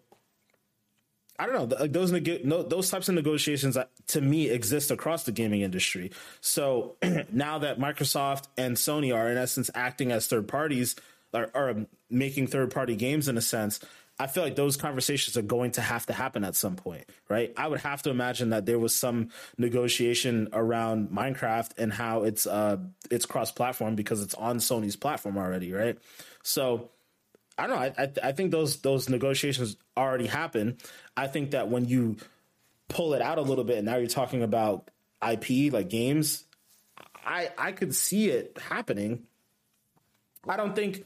I don't know. those neg- no, those types of negotiations uh, to me exist across the gaming industry. So <clears throat> now that Microsoft and Sony are in essence acting as third parties or making third party games in a sense, I feel like those conversations are going to have to happen at some point, right? I would have to imagine that there was some negotiation around Minecraft and how it's uh it's cross platform because it's on Sony's platform already, right? So I don't know. I, I I think those those negotiations already happen. I think that when you pull it out a little bit, and now you're talking about IP like games, I I could see it happening. I don't think.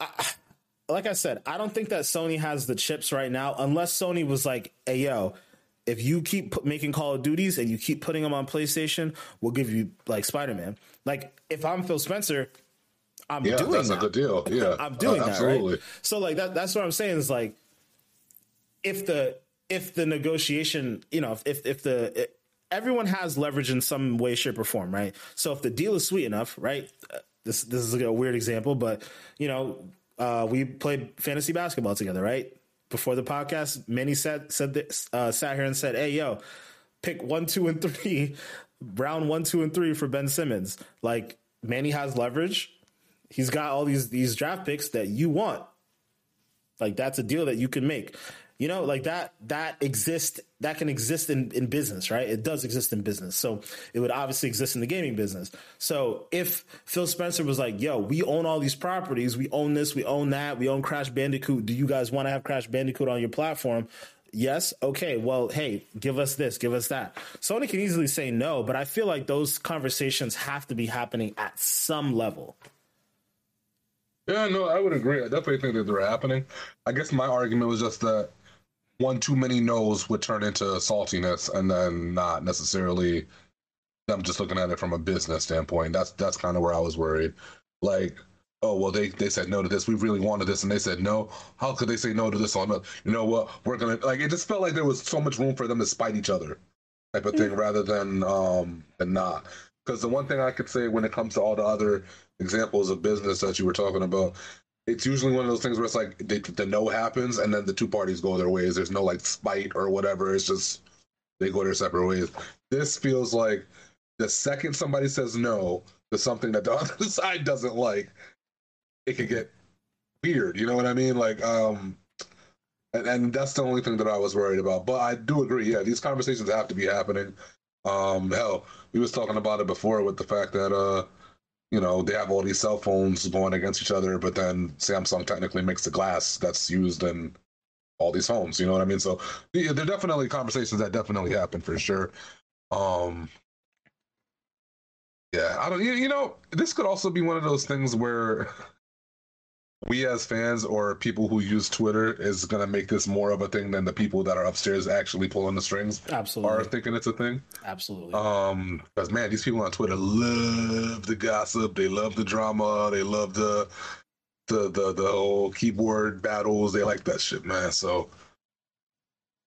I, <sighs> like I said, I don't think that Sony has the chips right now, unless Sony was like, "Hey, yo." If you keep pu- making Call of Duties and you keep putting them on PlayStation, we'll give you like Spider Man. Like if I'm Phil Spencer, I'm yeah, doing that's that. a good deal. Yeah, <laughs> I'm doing Uh, that, absolutely. right? So like that that's what I'm saying is like if the if the negotiation, you know, if if the it, everyone has leverage in some way shape or form, right? So if the deal is sweet enough, right? This this is a weird example, but you know, uh, we played fantasy basketball together, right? Before the podcast, Manny said said this, uh, sat here and said, "Hey, yo, pick one, two, and three, <laughs> round one, two, and three for Ben Simmons." Like Manny has leverage. He's got all these these draft picks that you want. Like that's a deal that you can make. You know, like that that exists that can exist in, in business, right? It does exist in business. So it would obviously exist in the gaming business. So if Phil Spencer was like, yo, we own all these properties, we own this, we own that, we own Crash Bandicoot. Do you guys want to have Crash Bandicoot on your platform? Yes. Okay. Well, hey, give us this, give us that. Sony can easily say no, but I feel like those conversations have to be happening at some level. Yeah, no, I would agree. I definitely think that they're happening. I guess my argument was just that one too many no's would turn into saltiness, and then not necessarily them just looking at it from a business standpoint. That's that's kind of where I was worried. Like, oh well, they they said no to this. We really wanted this, and they said no. How could they say no to this on us? You know what? We're gonna like. It just felt like there was so much room for them to spite each other, type of thing, rather than um than not. Because the one thing I could say when it comes to all the other examples of business that you were talking about, it's usually one of those things where it's like the, the no happens and then the two parties go their ways. There's no like spite or whatever. It's just they go their separate ways. This feels like the second somebody says no to something that the <laughs> other side doesn't like, it could get weird. You know what I mean? Like, um, and, and that's the only thing that I was worried about. But I do agree. Yeah, these conversations have to be happening. Um, hell, we was talking about it before with the fact that uh, you know, they have all these cell phones going against each other, but then Samsung technically makes the glass that's used in all these homes. You know what I mean? So yeah, there are definitely conversations that definitely happen for sure. Um, yeah, I don't. You, you know, this could also be one of those things where we as fans or people who use Twitter is gonna make this more of a thing than the people that are upstairs actually pulling the strings Absolutely. are thinking it's a thing. Absolutely. Um, because man, these people on Twitter love the gossip, they love the drama, they love the the the the whole keyboard battles. They like that shit, man. So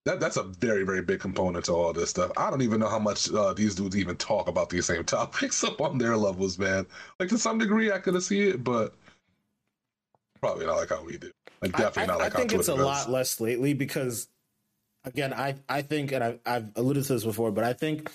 that that's a very very big component to all this stuff. I don't even know how much uh, these dudes even talk about these same <laughs> topics up on their levels, man. Like to some degree, I could see it, but probably not like how we do. Like definitely I, not like I think how it's a lot less lately because, again, I I think, and I've, I've alluded to this before, but I think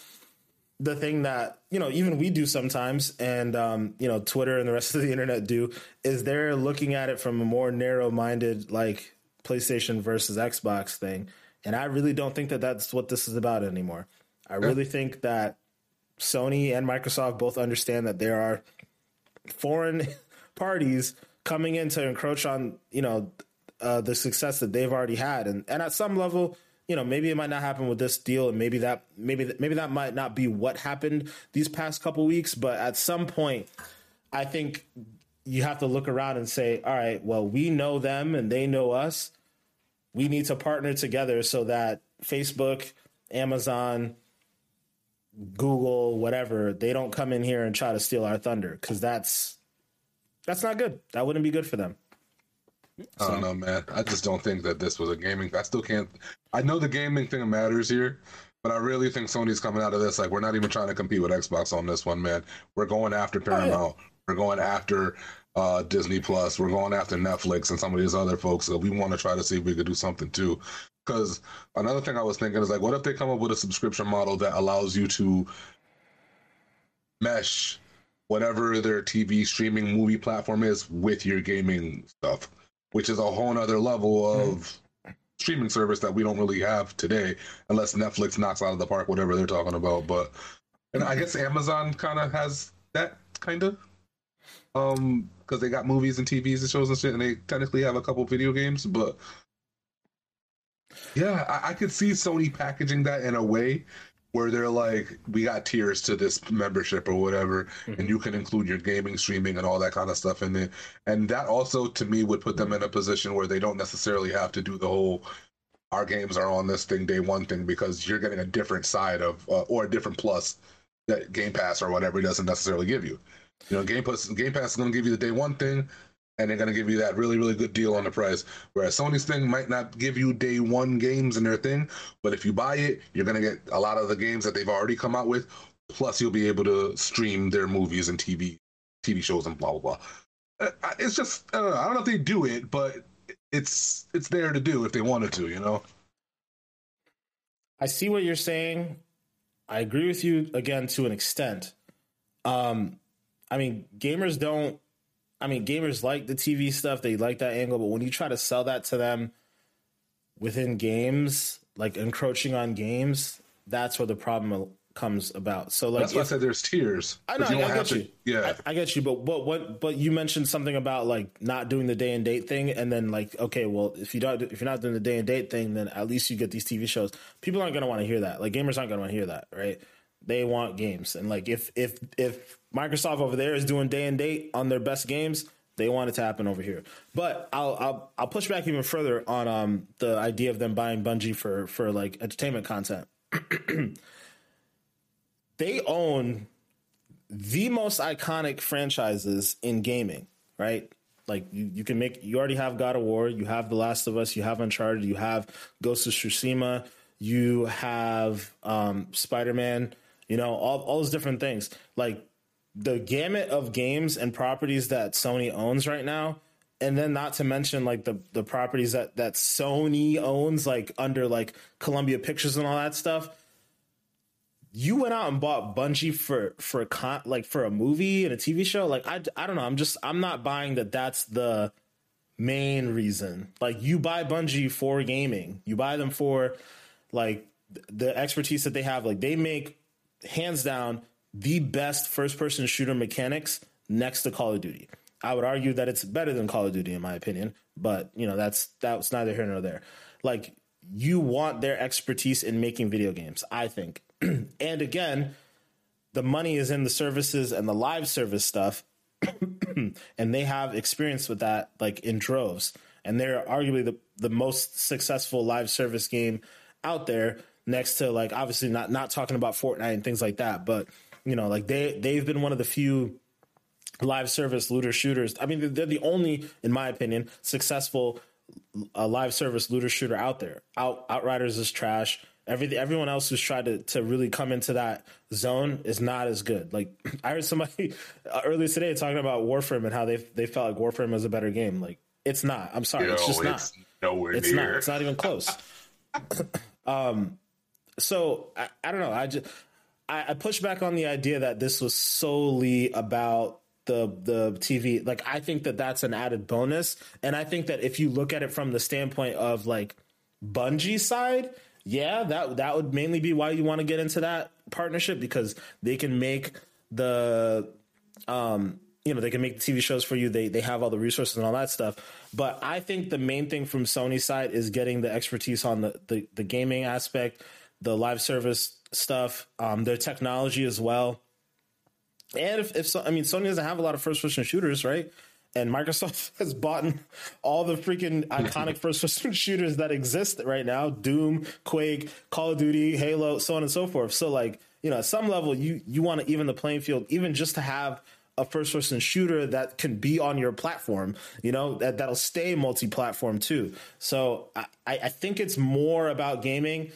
the thing that you know even we do sometimes, and um, you know Twitter and the rest of the internet do, is they're looking at it from a more narrow-minded, like PlayStation versus Xbox thing, and I really don't think that that's what this is about anymore. I really think that Sony and Microsoft both understand that there are foreign <laughs> parties coming in to encroach on you know uh, the success that they've already had, and and at some level, you know, maybe it might not happen with this deal, and maybe that maybe maybe that might not be what happened these past couple weeks, but at some point, I think you have to look around and say, all right, well, we know them and they know us. We need to partner together so that Facebook, Amazon, Google, whatever, they don't come in here and try to steal our thunder because that's that's not good. That wouldn't be good for them. I don't know, man. I just don't think that this was a gaming. I still can't. I know the gaming thing matters here, but I really think Sony's coming out of this like we're not even trying to compete with Xbox on this one, man. We're going after Paramount. We're going after uh, Disney Plus. We're going after Netflix and some of these other folks. So we want to try to see if we could do something too. Because another thing I was thinking is like, what if they come up with a subscription model that allows you to mesh whatever their TV streaming movie platform is with your gaming stuff, which is a whole nother level of streaming service that we don't really have today, unless Netflix knocks out of the park whatever they're talking about. But and I guess Amazon kind of has that kind of, um, because they got movies and TVs and shows and shit, and they technically have a couple video games, but. Yeah, I, I could see Sony packaging that in a way where they're like, we got tiers to this membership or whatever, and you can include your gaming, streaming, and all that kind of stuff in it. And that also, to me, would put them in a position where they don't necessarily have to do the whole our games are on this thing day one thing because you're getting a different side of uh, or a different plus that Game Pass or whatever doesn't necessarily give you. You know, Game Pass Game Pass is going to give you the day one thing, and they're going to give you that really really good deal on the price. Whereas Sony's thing might not give you day one games in their thing, but if you buy it, you're going to get a lot of the games that they've already come out with. Plus, you'll be able to stream their movies and TV TV shows and blah blah blah. Uh, It's just I don't know. I don't know if they do it, but it's it's there to do if they wanted to. You know. I see what you're saying. I agree with you again to an extent. Um, I mean, gamers don't. I mean, gamers like the TV stuff; they like that angle. But when you try to sell that to them within games, like encroaching on games, that's where the problem comes about. So, like, That's why I said there's tears. I know, I, I get to- you. Yeah. I, I get you. But what, what, but you mentioned something about like not doing the day and date thing, and then like, okay, well, if you don't, if you're not doing the day and date thing, then at least you get these TV shows. People aren't going to want to hear that. Like gamers aren't going to want to hear that, right? They want games, and like if if if Microsoft over there is doing day and date on their best games, they want it to happen over here. But I'll I'll I'll push back even further on um the idea of them buying Bungie for for like entertainment content. <clears throat> they own the most iconic franchises in gaming, right? Like you, you can make you already have God of War, you have The Last of Us, you have Uncharted, you have Ghost of Tsushima, you have um, Spider Man, you know, all all those different things. Like the gamut of games and properties that Sony owns right now, and then not to mention like the the properties that that Sony owns, like under like Columbia Pictures and all that stuff you went out and bought Bungie for for con- like for a movie and a TV show, like I I don't know. I'm just I'm not buying that. That's the main reason. Like you buy Bungie for gaming. You buy them for like the expertise that they have. Like they make hands down the best first person shooter mechanics next to Call of Duty. I would argue that it's better than Call of Duty in my opinion, but you know that's that's neither here nor there. Like you want their expertise in making video games, I think. <clears throat> and again, the money is in the services and the live service stuff, <clears throat> and they have experience with that like in droves. And they're arguably the the most successful live service game out there next to like obviously not not talking about Fortnite and things like that, but you know, like they they've been one of the few live service looter shooters. I mean, they're the only, in my opinion, successful uh, live service looter shooter out there. Out Outriders is trash. Every everyone else who's tried to to really come into that zone is not as good. Like <clears throat> I heard somebody <laughs> uh, earlier today talking about Warframe and how they they felt like Warframe was a better game. Like it's not. I'm sorry, Yo, it's just not. it's nowhere It's near. not. It's not even close. <laughs> um, so I, I don't know. I just I, I push back on the idea that this was solely about the the TV. Like I think that that's an added bonus, and I think that if you look at it from the standpoint of like Bungie side, yeah, that that would mainly be why you want to get into that partnership because they can make the um you know they can make the TV shows for you. They they have all the resources and all that stuff. But I think the main thing from Sony side is getting the expertise on the the, the gaming aspect, the live service stuff, um, their technology as well. And if, if so, I mean, Sony doesn't have a lot of first person shooters, right? And Microsoft <laughs> has bought all the freaking iconic <laughs> first person shooters that exist right now Doom, Quake, Call of Duty, Halo, so on and so forth. So, like, you know, at some level, you, you want to even the playing field, even just to have a first person shooter that can be on your platform, you know, that, that'll stay multi platform too. So, I, I think it's more about gaming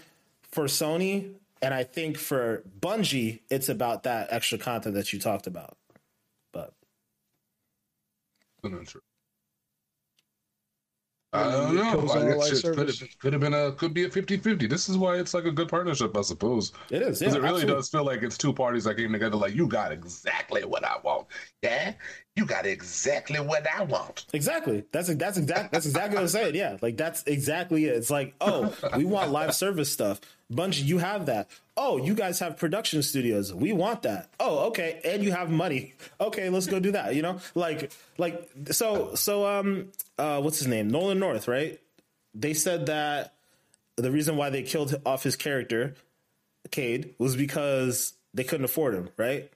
for Sony and I think for Bungie, it's about that extra content that you talked about. But I don't know. Kills I on the guess live it could service. have, could have been a could be a 50-50. This is why it's like a good partnership, I suppose. it is, yeah, Because it really absolutely. does feel like it's two parties that came together. Like you got exactly what I want. Yeah, you got exactly what I want. Exactly. That's that's exact. That's exactly what I'm saying. Yeah, like that's exactly it. It's like, oh, we want live service stuff. Bungie, you have that. Oh, you guys have production studios. We want that. Oh, okay, and you have money. <laughs> Okay, let's go do that. You know, like like so so um uh what's his name? Nolan North, right? They said that the reason why they killed off his character, Cayde, was because they couldn't afford him, right?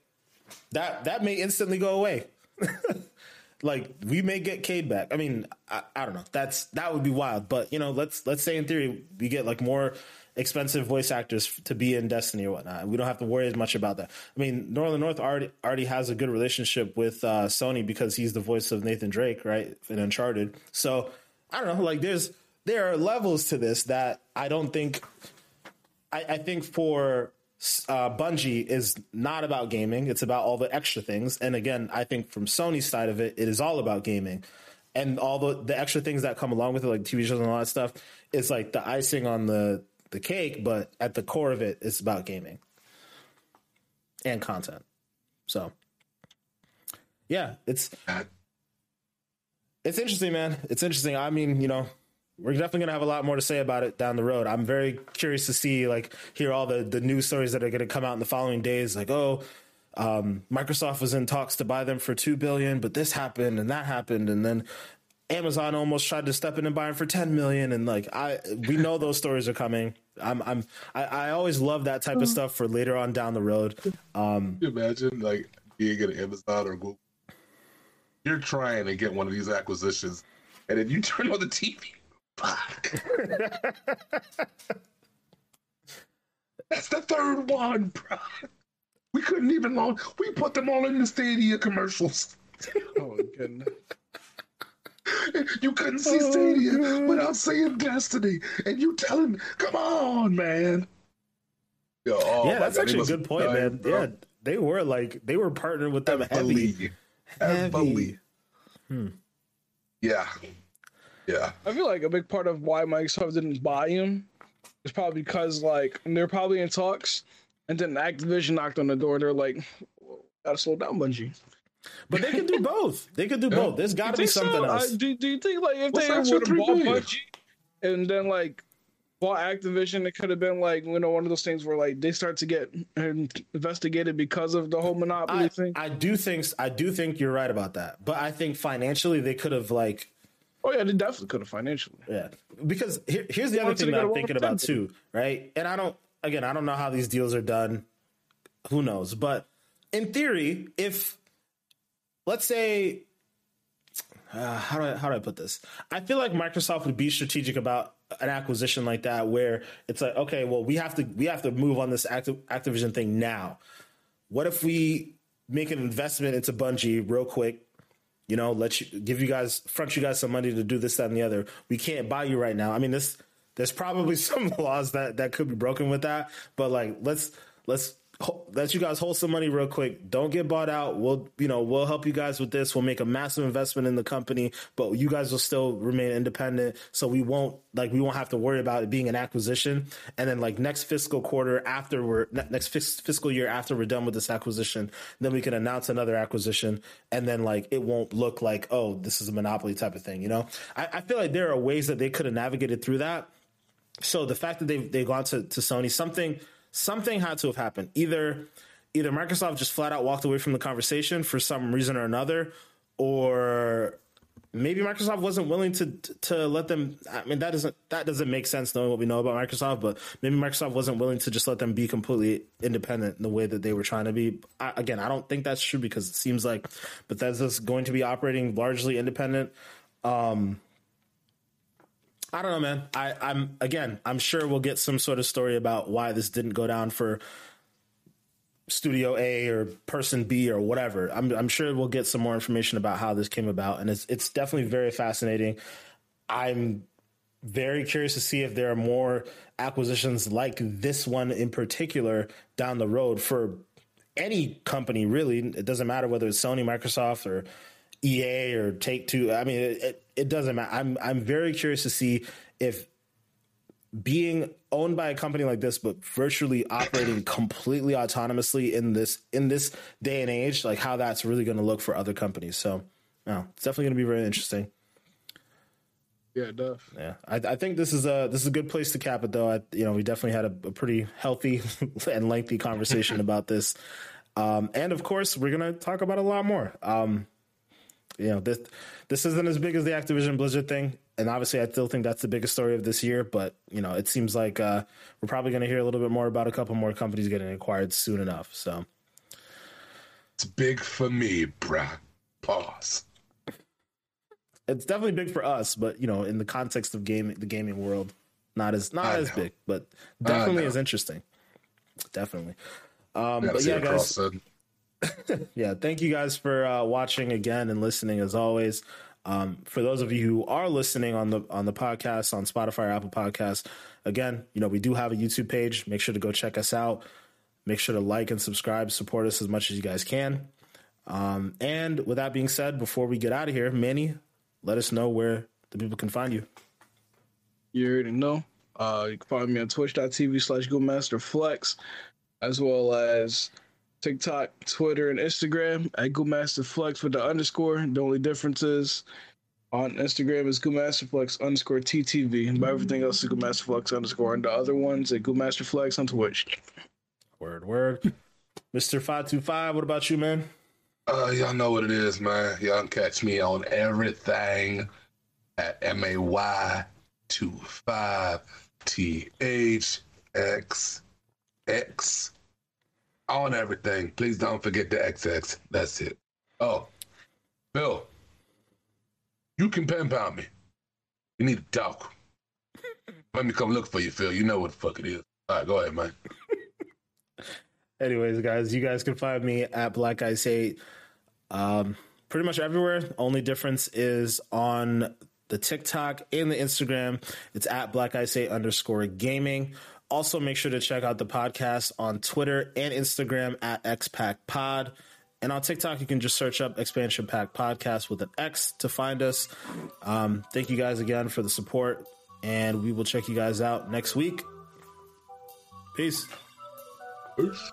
That that may instantly go away. <laughs> like we may get Cayde back. I mean, I, I don't know. That's that would be wild. But you know, let's let's say in theory we get like more expensive voice actors to be in Destiny or whatnot. We don't have to worry as much about that. I mean, Nolan North already already has a good relationship with uh, Sony because he's the voice of Nathan Drake, right, in Uncharted. So I don't know. Like, there's there are levels to this that I don't think. I, I think for uh, Bungie is not about gaming. It's about all the extra things. And again, I think from Sony's side of it, it is all about gaming. And all the, the extra things that come along with it, like TV shows and all that stuff, is like the icing on the, the cake. But at the core of it, it's about gaming and content. So, yeah, it's it's interesting, man. It's interesting. I mean, you know, we're definitely gonna have a lot more to say about it down the road. I'm very curious to see, like, hear all the the news stories that are gonna come out in the following days. Like, oh, um, Microsoft was in talks to buy them for two billion, but this happened and that happened, and then Amazon almost tried to step in and buy him for ten million. And like, I we know those stories are coming. I'm I'm I, I always love that type of stuff for later on down the road. Um, Can you imagine like being at Amazon or Google? You're trying to get one of these acquisitions, and then you turn on the TV. Fuck. <laughs> That's the third one, bro. We couldn't even launch. We put them all in the Stadia commercials. <laughs> Oh my goodness. <laughs> You couldn't see Oh, Stadia God. without saying Destiny, and you telling, "Come on, man." Yo, oh yeah, that's God, actually a good point, dying, man. bro. Yeah, they were like they were partnering with them heavy. Heavily. Heavy. Heavily. Hmm. Yeah. Yeah. I feel like a big part of why Microsoft didn't buy him is probably because like they're probably in talks, and then Activision knocked on the door. and They're like, "Gotta slow down, Bungie." But they could do <laughs> both. They could do both. There's got to be Think so? something uh, else. I, do, do you think like if What's they extra would have three bought billion? Bungie and then like bought Activision, it could have been like you know one of those things where like they start to get investigated because of the whole monopoly I, thing. I do think I do think you're right about that, but I think financially they could have like oh yeah, they definitely could have financially. Yeah, because here, here's the other thing that I'm thinking about too, right? And I don't, again, I don't know how these deals are done. Who knows? But in theory, if let's say, uh, how do I how do I put this? I feel like Microsoft would be strategic about an acquisition like that, where it's like, okay, well, we have to we have to move on this Activ- Activision thing now. What if we make an investment into Bungie real quick? you know, let you give you guys front you guys some money to do this, that, and the other. We can't buy you right now. I mean, this there's probably <laughs> some laws that that could be broken with that, but like let's let's let you guys hold some money real quick. Don't get bought out. We'll you know we'll help you guys with this. We'll make a massive investment in the company, but you guys will still remain independent. So we won't like we won't have to worry about it being an acquisition. And then like next fiscal quarter after we're next fis- fiscal year after we're done with this acquisition, then we can announce another acquisition. And then like it won't look like oh this is a monopoly type of thing. You know, I, I feel like there are ways that they could have navigated through that so the fact that they've they've gone to, to Sony, something something had to have happened. Either either Microsoft just flat out walked away from the conversation for some reason or another, or maybe Microsoft wasn't willing to to let them. I mean, that doesn't that doesn't make sense knowing what we know about Microsoft. But maybe Microsoft wasn't willing to just let them be completely independent in the way that they were trying to be. I, again, I don't think that's true because it seems like Bethesda's going to be operating largely independent. Um, I don't know, man. I, I'm again. I'm sure we'll get some sort of story about why this didn't go down for Studio A or Person B or whatever. I'm, I'm sure we'll get some more information about how this came about, and it's it's definitely very fascinating. I'm very curious to see if there are more acquisitions like this one in particular down the road for any company. Really, it doesn't matter whether it's Sony, Microsoft, or EA or Take Two. I mean, it, it, doesn't matter. I'm I'm very curious to see if being owned by a company like this, but virtually operating completely autonomously in this in this day and age, like how that's really going to look for other companies. So, no, it's definitely going to be very interesting. Yeah, it does. Yeah, I, I think this is a this is a good place to cap it, though. I, you know, we definitely had a, a pretty healthy <laughs> and lengthy conversation <laughs> about this, um, and of course, we're gonna talk about a lot more. Um, you know, this this isn't as big as the Activision Blizzard thing, and obviously, I still think that's the biggest story of this year. But you know, it seems like uh, we're probably gonna hear a little bit more about a couple more companies getting acquired soon enough. So, It's big for me, bruh. Pause. it's definitely big for us, but you know, in the context of game the gaming world, not as not I as know. big, but definitely as interesting. Definitely. Um, but yeah, guys, said. Yeah, thank you guys for uh, watching again and listening as always. Um, for those of you who are listening on the on the podcast on Spotify or Apple Podcasts, again, you know we do have a YouTube page. Make sure to go check us out. Make sure to like and subscribe, support us as much as you guys can. Um, and with that being said, before we get out of here, Manny, let us know where the people can find you. You already know. Uh, you can find me on twitch.tv slash GoMasterFlex, as well as TikTok, Twitter, and Instagram at GoMasterFlex with the underscore. The only difference is on Instagram is GoMasterFlex underscore TTV, but everything else is GoMasterFlex underscore. And the other ones at GoMasterFlex on Twitch. Word, word. Mr. 525, what about you, man? Uh, y'all know what it is, man. Y'all can catch me on everything at M A Y two five T H X X on everything. Please don't forget the XX. That's it. Oh, Bill, you can pen pound me. You need to talk. <laughs> Let me come look for you, Phil. You know what the fuck it is. All right, go ahead, man. <laughs> Anyways, guys, you guys can find me at Black Ice 8 um, pretty much everywhere. Only difference is on the TikTok and the Instagram. It's at Black Ice 8 underscore gaming. Also, make sure to check out the podcast on Twitter and Instagram at XPack Pod. And on TikTok, you can just search up Expansion Pack Podcast with an X to find us. Um, thank you guys again for the support, and we will check you guys out next week. Peace. Peace.